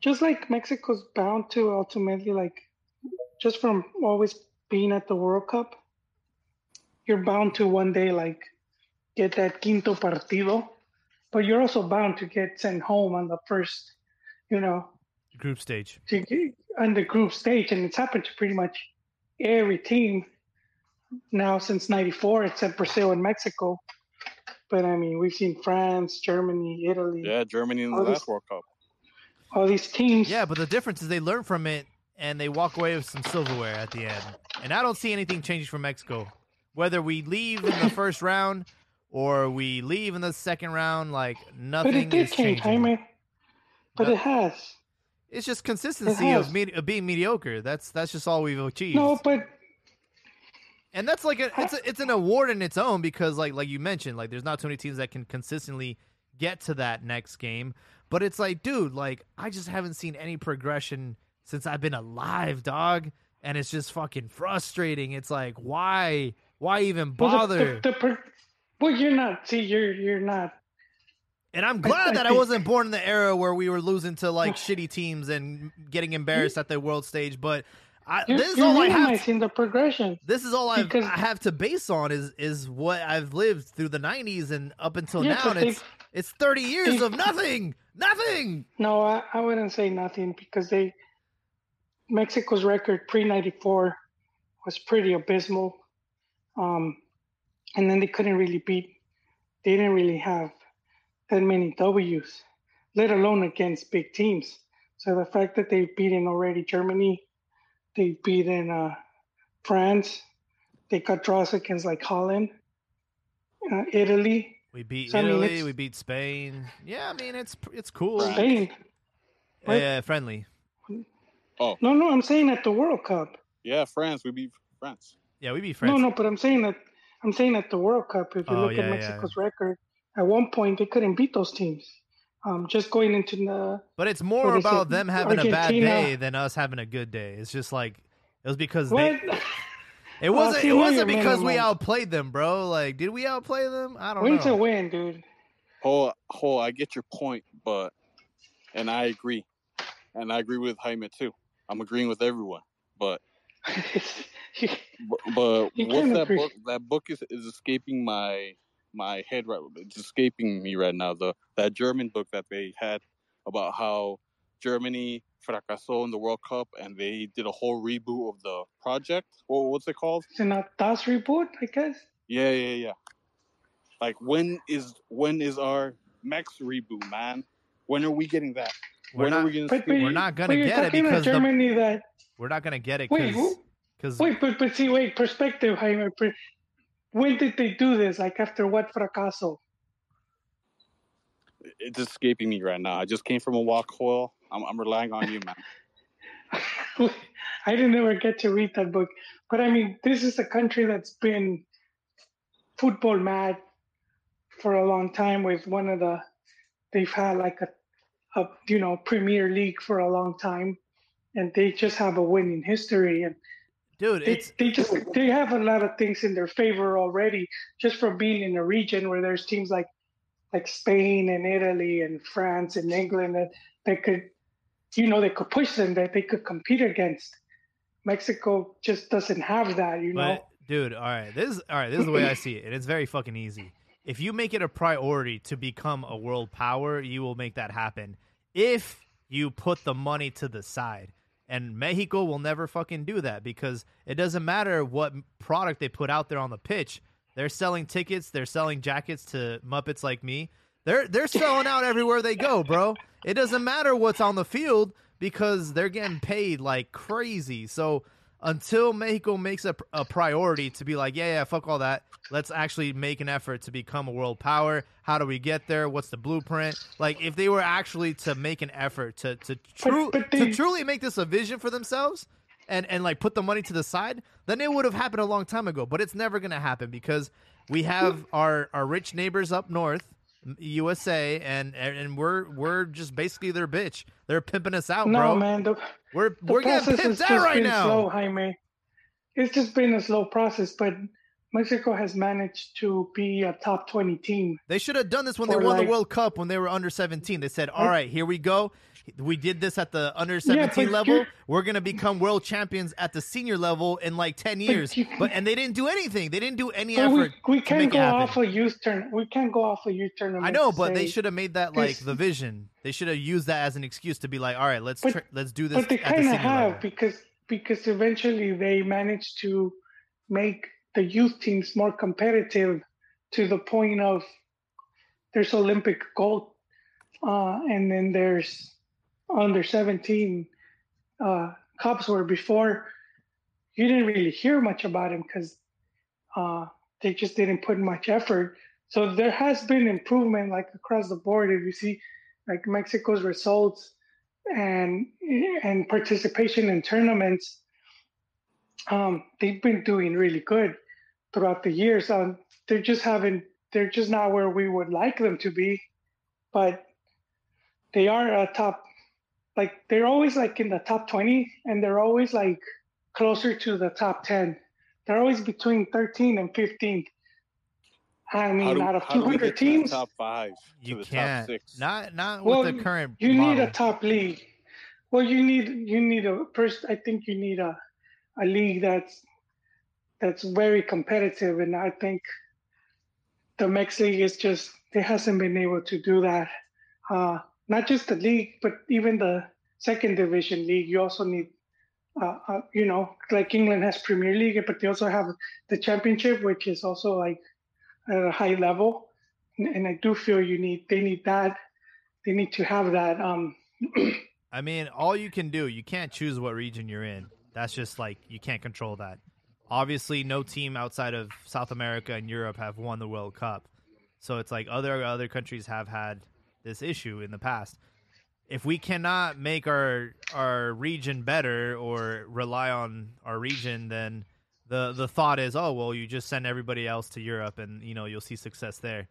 Just like Mexico's bound to ultimately, like, just from always being at the World Cup, you're bound to one day, like, get that quinto partido, but you're also bound to get sent home on the first, you know, Group stage. to get on the group stage, and it's happened to pretty much every team now since '94, except Brazil and Mexico. But I mean, we've seen France, Germany, Italy, Yeah, Germany in the this- last World Cup. all these teams. Yeah, but the difference is they learn from it and they walk away with some silverware at the end. And I don't see anything changing for Mexico. Whether we leave in the first round or we leave in the second round, like but nothing it did is change, changing. Jaime. But it has. It's just consistency has. of, me- of being mediocre. That's that's just all we've achieved. No, but and that's like a, it's a, it's an award in its own because like like you mentioned, like there's not too many teams that can consistently get to that next game. But it's like, dude, like I just haven't seen any progression since I've been alive, dog. And it's just fucking frustrating. It's like, why, why even well, the- bother? The, the, per- well, you're not. See, you're you're not. And I'm glad I that I wasn't born in the era where we were losing to like shitty teams and getting embarrassed at the world stage. But I, You're, this is all I have. minimizing the progression. This is all I've, I have to base on is is what I've lived through the '90s and up until Yeah, now. And it's they- it's 30 years they- of nothing, nothing. No, I, I wouldn't say nothing because they Mexico's record pre '94 was pretty abysmal, um, and then they couldn't really beat. They didn't really have that many W's, let alone against big teams. So the fact that they've beaten already Germany, they've beaten uh, France, they got draws against like Holland, uh, Italy, We beat So, I mean, Italy, we beat Spain. Yeah, I mean it's it's cool. Spain. Right. Yeah, friendly. Oh No, no, I'm saying at the World Cup. Yeah, France. We beat France. Yeah, we beat France. No, no, but I'm saying that I'm saying at the World Cup, if you Oh, look yeah, at yeah. Mexico's record, at one point they couldn't beat those teams. Um, just going into the But it's more about it? them having a bad day than us having a good day. It's just like it was because what? they. It wasn't. see, it wasn't because we outplayed them, bro. Like, did we outplay them? I don't Win's know. to win, dude. Oh, oh, I get your point, but and I agree, and I agree with Jaime too. I'm agreeing with everyone, but but, but what's that agree. book? That book is is escaping my my head right. It's escaping me right now. The that German book that they had about how Germany fracasó in the World Cup, and they did a whole reboot of the project. Or what's it called? Is it not Das reboot? I guess. Yeah, yeah, yeah. Like when is when is our next reboot, man? When are we getting that? We're when not- are we gonna but, but we're not gonna but get it talking about because the- Germany that. We're not gonna get it Wait, because Wait, but but see, wait, perspective, Jaime. When did they do this? Like after what fracaso? it's escaping me right now. I just came from a walk, Hoyle. I'm, I'm relying on you, man. I didn't ever get to read that book, but I mean, this is a country that's been football mad for a long time. With one of the, they've had like a, a you know Premier League for a long time, and they just have a winning history, and dude, they, it's they just they have a lot of things in their favor already, just from being in a region where there's teams like like Spain and Italy and France and England that that could, you know, they could push them that they could compete against. Mexico just doesn't have that, you know. But dude, all right, this is all right. This is the way I see it, and it's very fucking easy. If you make it a priority to become a world power, you will make that happen. If you put the money to the side, and Mexico will never fucking do that because it doesn't matter what product they put out there on the pitch. They're selling tickets, they're selling jackets to Muppets like me. They're they're selling out everywhere they go, bro. It doesn't matter what's on the field because they're getting paid like crazy. So until Mexico makes a, a priority to be like, yeah, yeah, fuck all that. Let's actually make an effort to become a world power. How do we get there? What's the blueprint? Like, if they were actually to make an effort to to true but to they- truly make this a vision for themselves, and and like put the money to the side, then it would have happened a long time ago. But it's never gonna happen because we have our our rich neighbors up north, USA, and and we're we're just basically their bitch. They're pimping us out, no, bro. man, the, We're the we're getting pimped out right now. slow, Jaime. It's just been a slow process, but Mexico has managed to be a top twenty team. They should have done this when they won like- the World Cup when they were under 17. They said, "All right, here we go. We did this at the under 17 but level. We're going to become world champions at the senior level in like 10 years." you- But and they didn't do anything. They didn't do any But we, effort. we to can't go off a youth turn. We can't go off a youth tournament. I know, but they should have made that like the vision. They should have used that as an excuse to be like, "All right, let's But- tr- let's do this But they kind of have level." because because eventually they managed to make the youth teams more competitive to the point of there's Olympic gold, uh, and then there's under 17 uh, cups were before you didn't really hear much about them because uh, they just didn't put much effort. So there has been improvement like across the board. If you see like Mexico's results and and participation in tournaments, um, they've been doing really good throughout the years. Um, they're just having they're just not where we would like them to be, but they are a top like they're always like in the top 20 and they're always like closer to the top 10 they're always between 13 and 15 I mean, do, out of how do we 200 get to teams, top five? to You the can't. six? Not not Well, with the current. you need a top league. Well, you need you need a first. I think you need a a league that's that's very competitive, and I think the Mex League is just it hasn't been able to do that. Uh, not just the league, but even the second division league. You also need, uh, uh, you know, like England has Premier League, but they also have the Championship, which is also like at a high level. And, and I do feel you need they need that. They need to have that. Um, I mean, all you can do, you can't choose what region you're in. That's just like you can't control that. Obviously, no team outside of South America and Europe have won the World Cup. So it's like other other countries have had this issue in the past. If we cannot make our our region better or rely on our region, then the the thought is, oh well, you just send everybody else to Europe, and you know you'll see success there,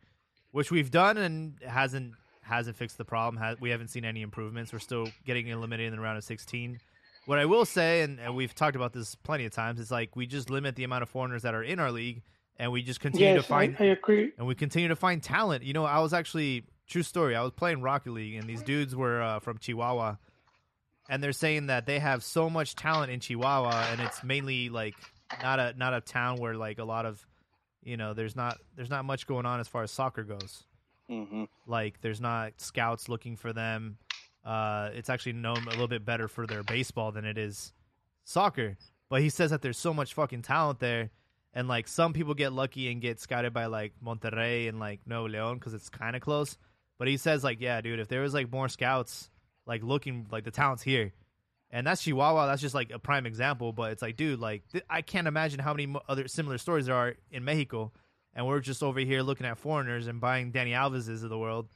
which we've done and hasn't hasn't fixed the problem. Ha- we haven't seen any improvements. We're still getting eliminated in the round of 16. What I will say, and, and we've talked about this plenty of times, is like we just limit the amount of foreigners that are in our league, and we just continue yes, to find I, I agree. and we continue to find talent. You know, I was actually true story. I was playing Rocket League, and these dudes were uh, from Chihuahua, and they're saying that they have so much talent in Chihuahua, and it's mainly like not a not a town where like a lot of, you know, there's not there's not much going on as far as soccer goes. hmm Like there's not scouts looking for them. Uh, it's actually known a little bit better for their baseball than it is soccer. But he says that there's so much fucking talent there, and like some people get lucky and get scouted by like Monterrey and like Nuevo León because it's kind of close. But he says like, yeah, dude, if there was like more scouts like looking like the talent's here, and that's Chihuahua. That's just like a prime example. But it's like, dude, like th- I can't imagine how many mo- other similar stories there are in Mexico, and we're just over here looking at foreigners and buying Dani Alves's of the world.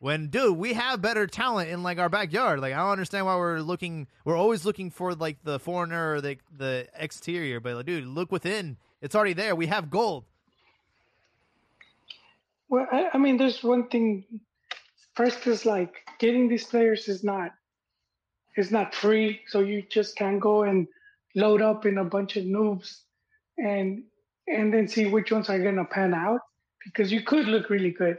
When, dude, we have better talent in like our backyard. Like I don't understand why we're looking. We're always looking for like the foreigner or the the exterior. But like, dude, look within. It's already there. We have gold. Well, I, I mean, there's one thing. First is like getting these players is not is not free, so you just can't go and load up in a bunch of noobs and and then see which ones are gonna pan out because you could look really good.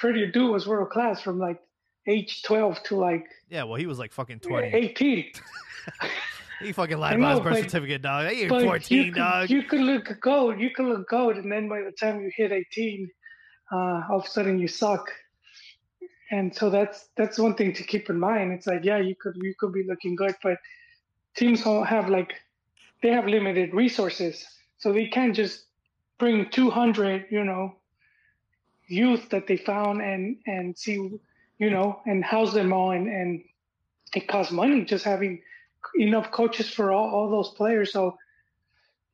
Freddie Adu was world class from like age 12 to like Yeah, well, he was like fucking twenty. 18. He fucking lied about his birth but- certificate, dog. He ain't But fourteen, you could, dog. You could look gold. You could look gold, and then by the time you hit 18, uh, all of a sudden you suck. And so that's that's one thing to keep in mind. It's like, yeah, you could you could be looking good, but teams don't have like they have limited resources, so they can't just bring 200, you know, youth that they found and and see, you know, and house them all, and and it costs money just having enough coaches for all, all those players. So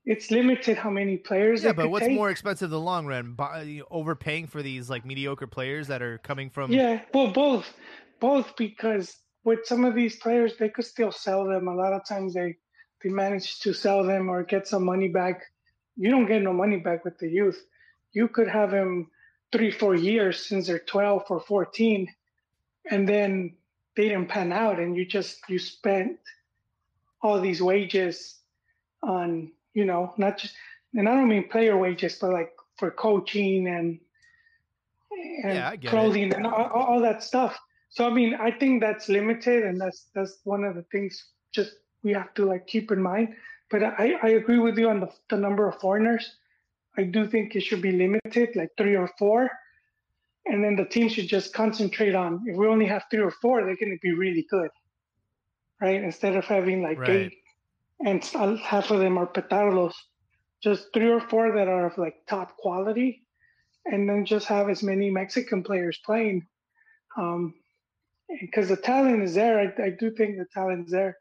it's limited how many players. Yeah, but what's take. more expensive in the long run? Know, overpaying for these like mediocre players that are coming from. Yeah, well, both, both because with some of these players, they could still sell them. A lot of times they they manage to sell them or get some money back. You don't get no money back with the youth. You could have them three, four years since they're 12 or 14, and then they didn't pan out, and you just you spent all these wages on you know not just and I don't mean player wages, but like for coaching and and Yeah, get it. clothing and all, all all that stuff. So I mean, I think that's limited, and that's that's one of the things just we have to like keep in mind. But I, I agree with you on the, the number of foreigners. I do think it should be limited, like three or four, and then the team should just concentrate on. If we only have three or four, they're going to be really good, right? Instead of having like Right. eight, and half of them are petardos. Just three or four that are of like top quality, and then just have as many Mexican players playing. Um, because the talent is there. I, I do think the talent is there.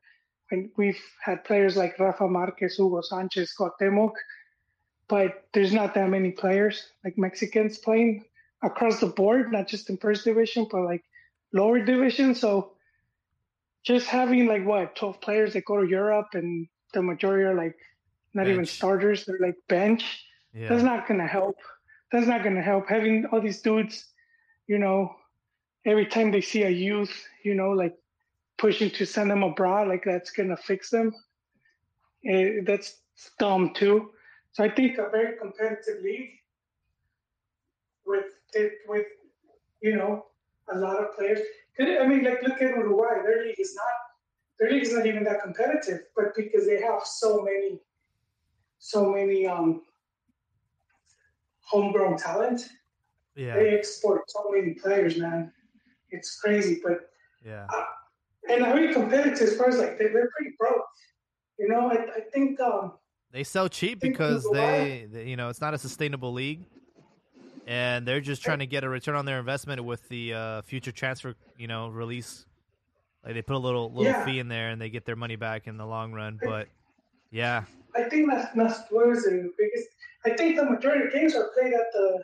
And we've had players like Rafa Marquez, Hugo Sanchez, Cuauhtemoc, but there's not that many players like Mexicans playing across the board, not just in first division, but like lower division. So just having like what 12 players that go to Europe and the majority are like not even starters, they're like bench Yeah. that's not gonna help. That's not gonna help. Having all these dudes, you know, every time they see a youth, you know, like pushing to send them abroad, like that's gonna fix them. Eh, that's dumb too. So I think a very competitive league with it with you know a lot of players. I mean, like look at Uruguay. Their league is not their league is not even that competitive, but because they have so many, so many um homegrown talent, Yeah, they export so many players, man. It's crazy, but yeah, and very competitive as far as like they're, they're pretty broke. You know, I, I think um they sell cheap because Uruguay- they, they, you know, it's not a sustainable league, and they're just trying to get a return on their investment with the uh, future transfer, you know, release. Like they put a little little Yeah. fee in there, and they get their money back in the long run. But yeah, I think that's that's was the biggest. I think the majority of games are played at the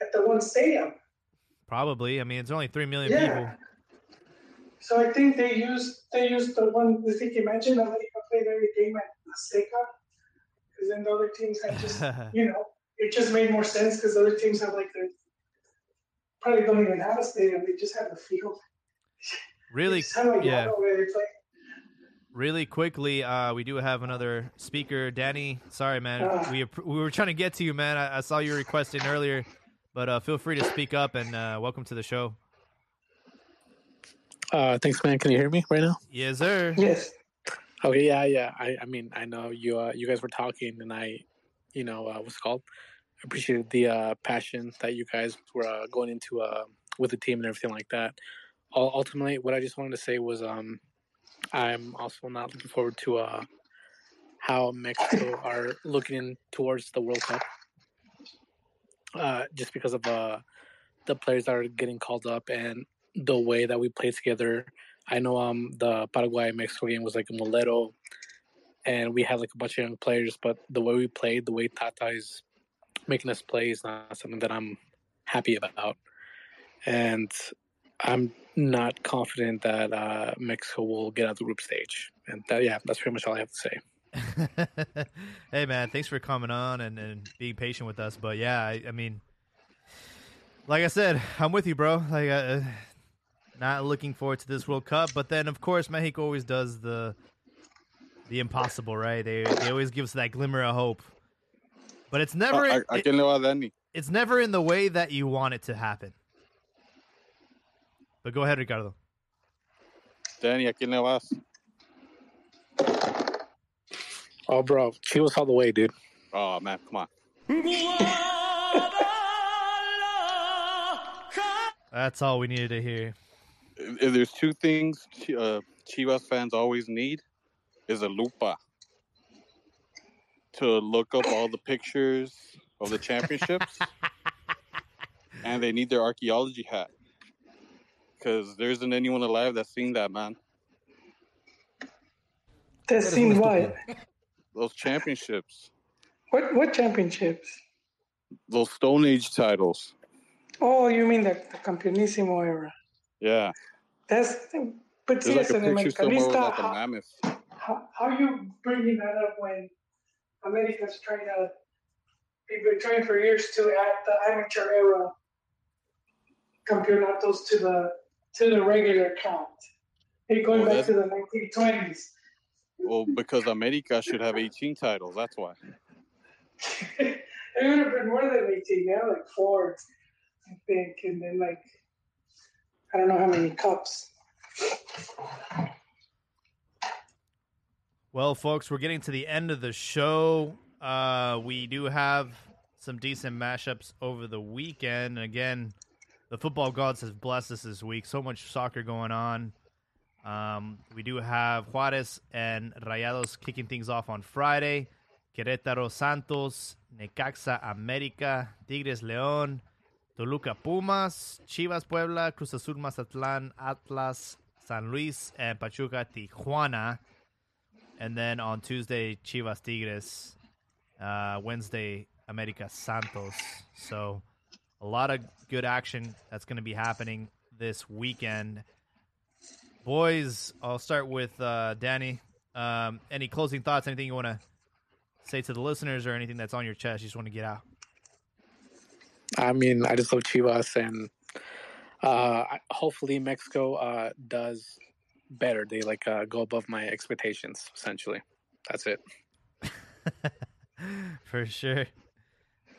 at the one stadium. probably. I mean, it's only three million Yeah. people. So I think they use they use the one the think you mentioned. that think I played every game at Azteca because then the other teams had just you know it just made more sense because other teams have like their probably don't even have a stadium. They just have the field. really, It's kind of like yeah. yeah. where they play. Really quickly, uh, we do have another speaker, Danny. Sorry, man. Ah. We we were trying to get to you, man. I, I saw you requesting earlier, but uh, feel free to speak up and uh, welcome to the show. Uh, thanks, man. Can you hear me right now? Yes, sir. Yes. Okay, yeah, yeah. I, I mean, I know you. Uh, you guys were talking, and I, you know, uh, what's called? Appreciated the uh, passion that you guys were uh, going into uh, with the team and everything like that. Ul- Ultimately, what I just wanted to say was, um, I'm also not looking forward to uh, how Mexico are looking in towards the World Cup, uh, just because of uh, the players that are getting called up and the way that we play together. I know um the Paraguay Mexico game was like a Moleto, and we had like a bunch of young players, but the way we played, the way Tata is making us play is not something that I'm happy about, and I'm not confident that uh, Mexico will get out the group stage. And that, yeah, that's pretty much all I have to say. hey, man. Thanks for coming on and, and being patient with us. But yeah, I, I mean, like I said, I'm with you, bro. Like, uh, not looking forward to this World Cup. But then, of course, Mexico always does the the impossible, right? They they always give us that glimmer of hope. But it's never ¿A, a- a it- quién le va Danny? it's never in the way that you want it to happen. But go ahead, Ricardo. Danny, ¿a quién le vas? Oh, bro, Chivas all the way, dude. Oh man, come on. That's all we needed to hear. If if there's two things Chi- uh, Chivas fans always need, is a lupa to look up all the pictures of the championships, and they need their archaeology hat because there isn't anyone alive that's seen that man. That seen what? Those championships, What what championships? those Stone Age titles. Oh, you mean the, the Campeonísimo era? Yeah, That's but there's like yes, a picture somewhere with like a how, mammoth. how, how you bringing that up when America's trying to they've been trying for years to add the amateur era campeonatos to the to the regular count. Hey, going Well, back to the 1920s. Well, because America should have 18 titles. That's why. it would have been more than 18. Now, like four, I think, and then like I don't know how many cups. Well, folks, we're getting to the end of the show. Uh, we do have some decent mashups over the weekend. Again, the football gods have blessed us this week. So much soccer going on. Um, we do have Juarez and Rayados kicking things off on Friday. Querétaro Santos, Necaxa América, Tigres León, Toluca Pumas, Chivas Puebla, Cruz Azul Mazatlán, Atlas San Luis, and Pachuca Tijuana. And then on Tuesday, Chivas Tigres. Uh, Wednesday, America Santos. So a lot of good action that's going to be happening this weekend. Boys, I'll start with uh, Danny. Um, any closing thoughts? Anything you want to say to the listeners, or anything that's on your chest you just want to get out? I mean, I just love Chivas, and uh, hopefully Mexico uh, does better. They like uh, go above my expectations. Essentially, that's it. For sure.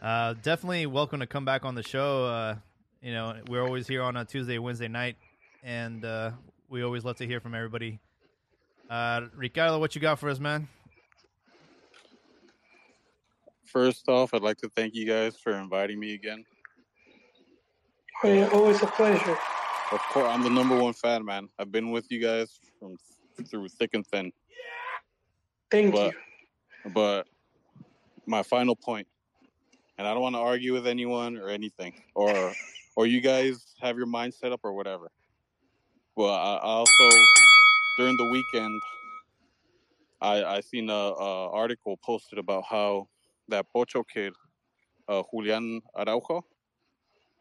Uh, definitely welcome to come back on the show. Uh, you know, we're always here on a Tuesday, Wednesday night, and uh, we always love to hear from everybody. Uh, Ricardo, what you got for us, man? First off, I'd like to thank you guys for inviting me again. Oh, yeah, always a pleasure. Of course, I'm the number one fan, man. I've been with you guys from through thick and thin. Thank But- you. But my final point, and I don't want to argue with anyone or anything, or or you guys have your mind set up or whatever. Well, I, I also during the weekend, I I seen a, a article posted about how that Pocho kid, uh, Julian Araujo,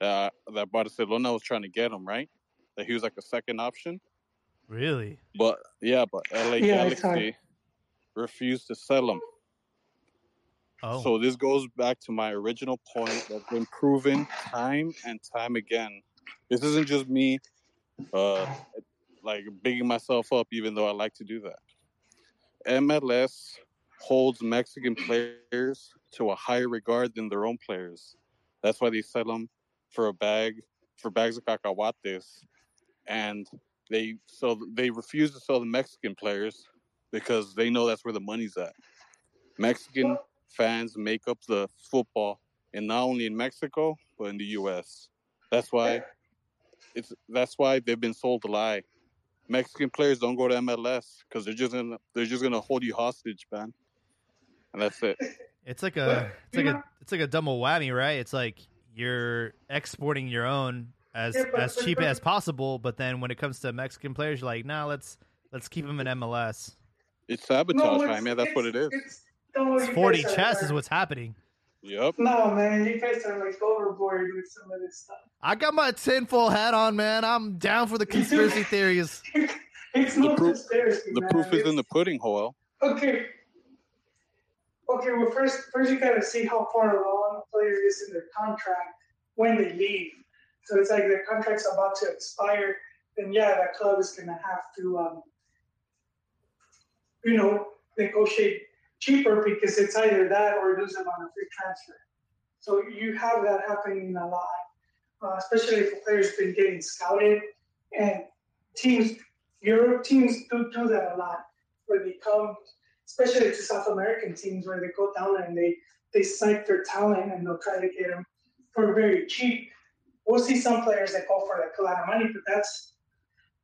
that that Barcelona was trying to get him right, that he was like a second option. Really? But yeah, but LA Yeah, Galaxy refused to sell him. Oh, So this goes back to my original point that's been proven time and time again. This isn't just me uh like bigging myself up even though I like to do that. MLS holds Mexican players to a higher regard than their own players. That's why they sell them for a bag for bags of cacahuates and they so they refuse to sell the Mexican players because they know that's where the money's at. Mexican fans make up the football, and not only in Mexico but in the U.S. That's why it's that's why they've been sold a lie. Mexican players don't go to MLS because they're just gonna they're just gonna hold you hostage, man. And that's it. it's like a it's like a it's like a double whammy, right? It's like you're exporting your own as Yeah, but- as but- cheap but- as possible, but then when it comes to Mexican players, you're like, nah, let's let's keep them in MLS. It's sabotage, No, man. it's- man. That's what it is. it's- it's- no, It's 4D chess is what's happening. Yep. No, man, you guys are like overboard with some of this stuff. I got my tinfoil hat on, man. I'm down for the conspiracy theories. It's The no proof- conspiracy, The man. proof is in the pudding, Joel. Okay. Okay, well, first, first you gotta see how far along a player is in their contract when they leave. So it's like their contract's about to expire, then yeah, that club is gonna have to, um, you know, negotiate cheaper because it's either that or lose them on a free transfer. So you have that happening a lot, uh, especially if a player's been getting scouted, and teams, Europe teams do do that a lot, where they come especially to South American teams where they go down and they they snipe their talent and they'll try to get them for very cheap. We'll see some players that go for like a lot of money, but that's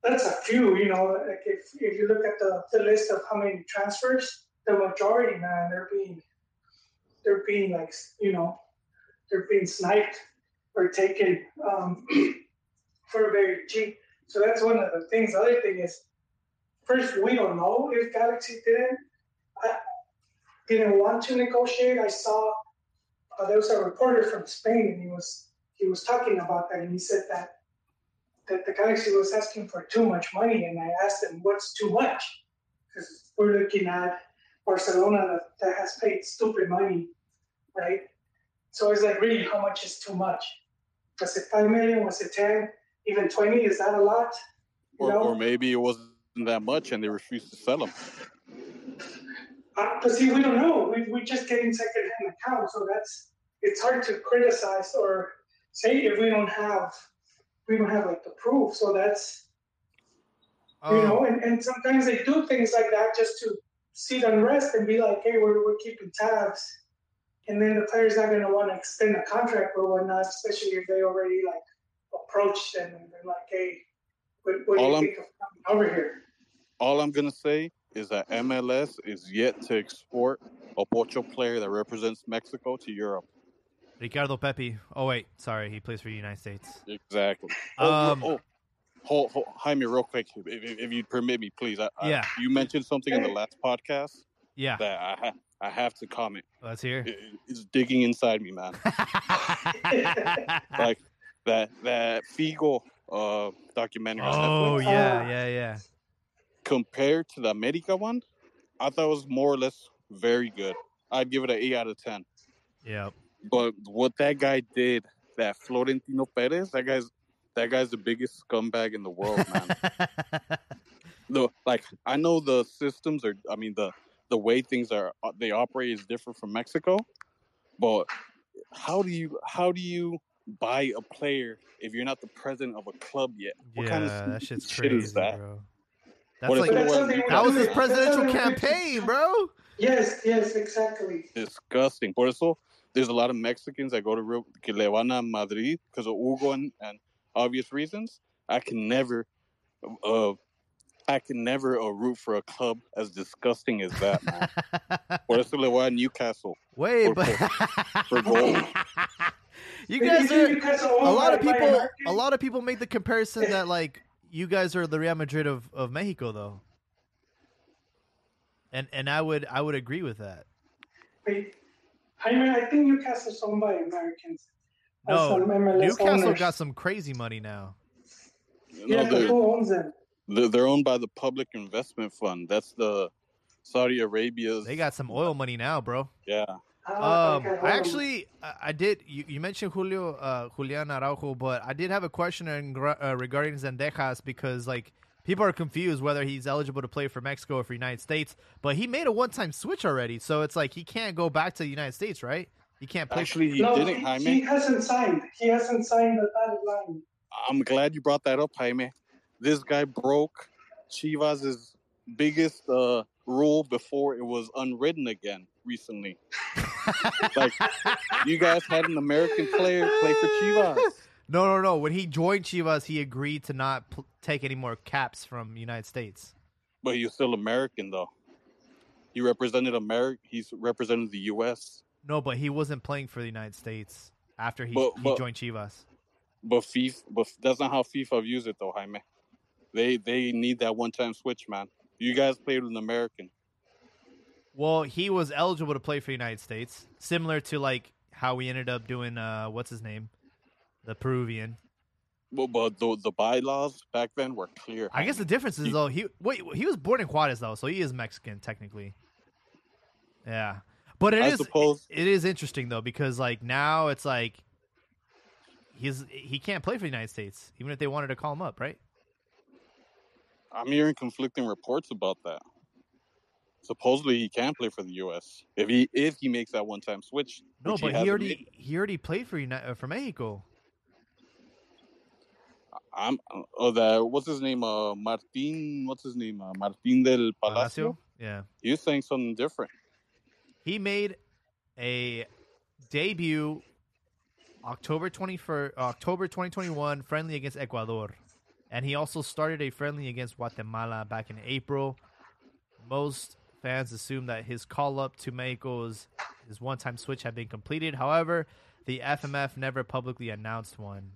that's a few. You know, like if if you look at the, the list of how many transfers, the majority, man, they're being they're being like you know they're being sniped or taken um, for very cheap. So that's one of the things. The other thing is, first we don't know if Galaxy didn't I didn't want to negotiate. I saw uh, there was a reporter from Spain, and he was he was talking about that, and he said that that the Galaxy was asking for too much money, and I asked him what's too much, because we're looking at Barcelona that, that has paid stupid money, right? So I was like, really, how much is too much? Was it five million? Was it ten? Even twenty? Is that a lot? You Or, know? or maybe it wasn't that much and they refused to sell them. Uh, but see, we don't know. We we just getting secondhand accounts, so that's it's hard to criticize or say if we don't have we don't have like the proof. So that's you Oh, know, and, and sometimes they do things like that just to see the unrest and be like, hey, we're we're keeping tabs, and then the player's not going to want to extend the contract or whatnot, especially if they already like approached them and they're like, hey, what, what do All you I'm- think of coming over here? All I'm gonna say is that MLS is yet to export a Pocho player that represents Mexico to Europe. Ricardo Pepi. Oh wait, sorry, he plays for the United States. Exactly. Um, oh, oh, hold, hold, Jaime, real quick, if, if, if you'd permit me, please. I, I- Yeah. you mentioned something in the last podcast Yeah, that I, ha- I have to comment. let's hear. It, it's digging inside me, man. like that that Figo uh, documentary. oh Netflix. yeah, yeah, yeah. Compared to the America one, I thought it was more or less very good. I'd give it an eight out of ten. Yep. But what that guy did, that Florentino Perez, that guy's that guy's the biggest scumbag in the world, man. the like I know the systems are I mean the the way things are uh, they operate is different from Mexico, but how do you how do you buy a player if you're not the president of a club yet? What yeah, kind of that shit's shit crazy, is that? bro. That's What like That's was- that was his presidential That's something we do. campaign, bro. Yes, yes, exactly. disgusting. Por eso, there's a lot of Mexicans that go to Real, que le van a Madrid because of Hugo and, and obvious reasons. I can never, uh, I can never uh, root for a club as disgusting as that. Man. Por eso le voy a Newcastle. Wait, For- but for gold. you guys are a lot of my- my people. A lot of people make the comparison that like you guys are the Real Madrid of, of Mexico, though. And and I would I would agree with that. Wait, Jaime, I think Newcastle's owned by Americans. No, Newcastle owners. got some crazy money now. You Yeah, know, but they're, who owns them? they're, they're owned by the Public Investment Fund. That's the Saudi Arabia's. They got some oil money now, bro. yeah. Ah, Um, okay, I actually, I I did. You, you mentioned Julio, uh, Julian Araujo, but I did have a question in, uh, regarding Zendejas because like people are confused whether he's eligible to play for Mexico or for United States. But he made a one-time switch already, so it's like he can't go back to the United States, right? He can't play. Actually, he no, didn't, he, Jaime. he hasn't signed. He hasn't signed the dotted line. I'm glad you brought that up, Jaime. This guy broke Chivas' biggest uh, rule before it was unwritten again recently. like you guys had an American player play for Chivas. No, no, no. When he joined Chivas, he agreed to not pl- take any more caps from United States. But he was still American though. He represented America. He's represented the U.S. No, but he wasn't playing for the United States after he, But- he joined Chivas. But FIFA, but that's not how FIFA views it though, Jaime. They they need that one time switch, man. You guys played with an American. Well, he was eligible to play for the United States, similar to like how we ended up doing. Uh, what's his name? The Peruvian. Well, but the the bylaws back then were clear. I guess the difference is He- though he wait he was born in Juarez though, so he is Mexican technically. Yeah, but it I is suppose- it is interesting though because like now it's like he's he can't play for the United States even if they wanted to call him up, right? I'm hearing conflicting reports about that. Supposedly he can't play for the U.S. if he if he makes that one time switch. No, but he hasn't already made. he already played for Uni- uh, for Mexico. I'm oh that what's his name? Uh, Martin. What's his name? Uh, Martin del Palacio. Palacio? Yeah. He was saying something different. He made a debut October 21st, October 2021 friendly against Ecuador. And he also started a friendly against Guatemala back in April. Most fans assume that his call up to Mexico's his one-time switch had been completed. However, the FMF never publicly announced one.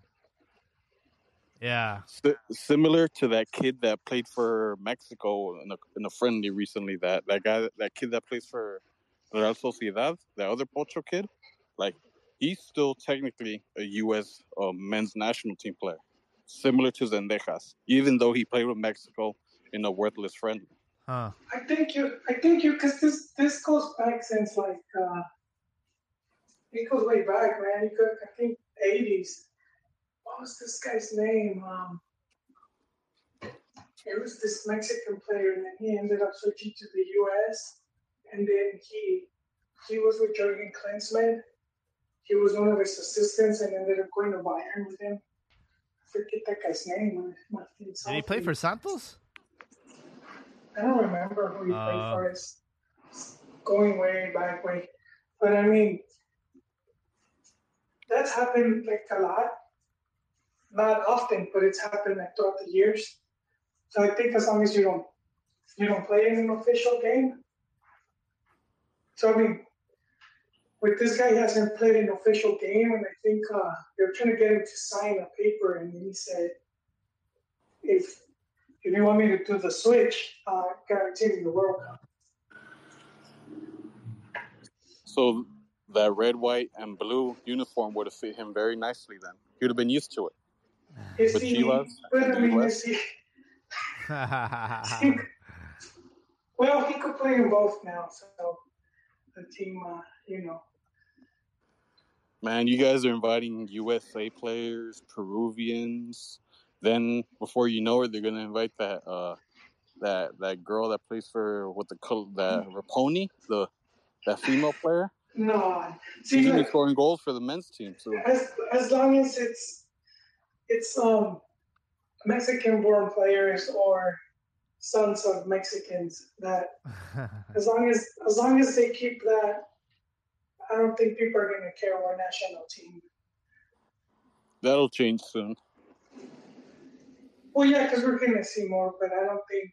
Yeah. Si- similar to that kid that played for Mexico in a, in a friendly recently. That that guy, that kid that plays for Real Sociedad, that other Pocho kid, like he's still technically a U.S. Uh, men's national team player, similar to Zendejas, even though he played with Mexico in a worthless friendly. Huh. I think you. I think you. Because this this goes back since like uh, it goes way back, man. You could. I think eighties. What was this guy's name? Um, it was this Mexican player, and then he ended up switching to the U.S. And then he he was with Jurgen Klinsmann. He was one of his assistants, and ended up going to Bayern with him. I forget that guy's name. Martin Did he play for Santos? I don't remember who he played Uh, for. It's it's going way back way. But I mean, that's happened like a lot. Not often, but it's happened like throughout the years. So I think as long as you don't you don't play in an official game. So I mean, with this guy, he hasn't played an official game, and I think uh, they were trying to get him to sign a paper, and he said, if if you want me to do the switch, uh, guarantee me the World Cup. So that red, white, and blue uniform would have fit him very nicely. Then he would have been used to it. But he, Chivas but I mean, he, well, he could play in both now, so the team, uh, you know. Man, you guys are inviting USA players, Peruvians. Then before you know it, they're gonna invite that uh that that girl that plays for what the col- that Rapinoe, the that female player. No, see, like, scoring goals for the men's team So as as long as it's it's um Mexican-born players or sons of Mexicans that as long as as long as they keep that, I don't think people are gonna care what national team. That'll change soon. Well, yeah, because we're gonna see more, but I don't think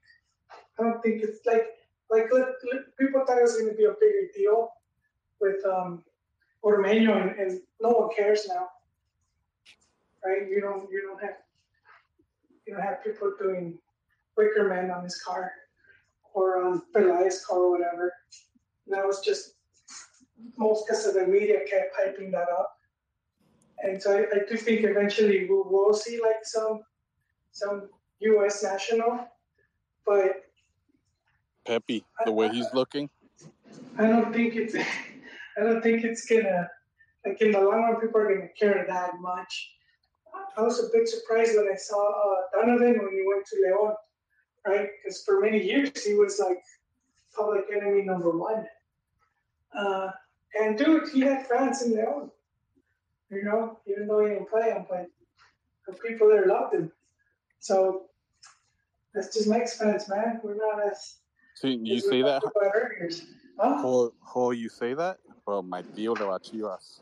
I don't think it's like like let, let- people thought it was gonna be a bigger deal with um Ormeño, and, and no one cares now, right? You don't you don't have you don't have people doing Wicker Man on his car or on Peláez car or whatever. And That was just most because of the media kept hyping that up. And so I, I do think eventually we will see like some some U.S. national, but Pepi, the way he's looking. I don't think it's I don't think it's gonna like in the long run people are gonna care that much. I was a bit surprised when I saw uh, Donovan when he went to Leon, right? Because for many years he was like public enemy number one. Uh, and dude, he had fans in Leon, you know, even though he didn't play him, but the people there loved him. So that's just Mex fans, man. We're not as See, you say that, about. Huh? how, how you say that? Well, my tío de las Chivas.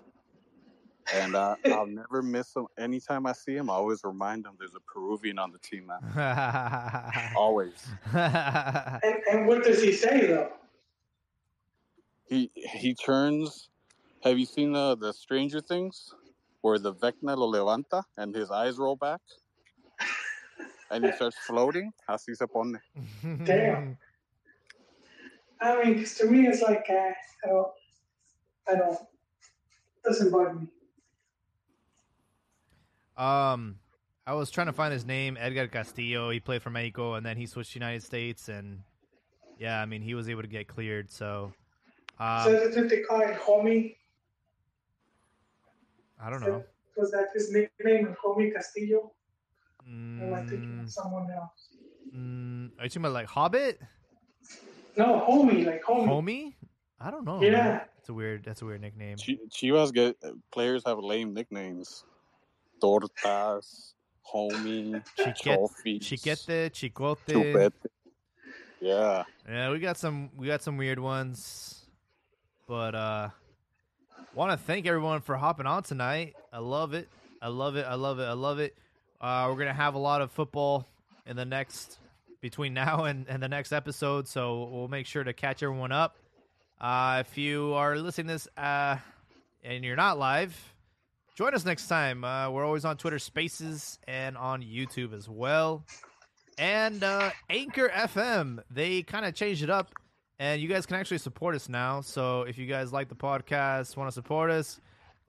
And uh, I'll never miss him. Anytime I see him, I always remind him there's a Peruvian on the team, man. Always. And, and what does he say though? He he turns. Have you seen the the Stranger Things, where the Vecna lo levanta and his eyes roll back, and he starts floating? Así se pone. Damn. I mean, 'cause to me, it's like uh, I don't, I don't, it doesn't bug me. Um, I was trying to find his name, Edgar Castillo. He played for Mexico, and then he switched to United States, and yeah, I mean, he was able to get cleared. So, so um, that's they call it, homie. I don't know. Was that his nickname, homie Castillo? Or am I thinking Mm, of someone else? mm, are you talking about like Hobbit, No, homie, like homie. homie? I don't know. Yeah. it's a weird. That's a weird nickname. Chi- Chivas get players have lame nicknames. Tortas, homie, Chiquet- Chiquete, Chicote. chupete. Yeah, Yeah, we got some we got some weird ones. But uh want to thank everyone for hopping on tonight. I love it. I love it. I love it. I love it. Uh we're going to have a lot of football in the next between now and, and the next episode, so we'll make sure to catch everyone up. Uh if you are listening to this uh and you're not live, join us next time. Uh we're always on Twitter Spaces and on YouTube as well and uh, Anchor FM. They kind of changed it up, and you guys can actually support us now. So if you guys like the podcast, want to support us,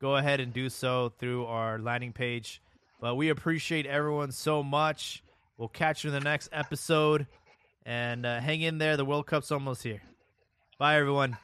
go ahead and do so through our landing page. But we appreciate everyone so much. We'll catch you in the next episode, and uh, hang in there. The World Cup's almost here. Bye, everyone.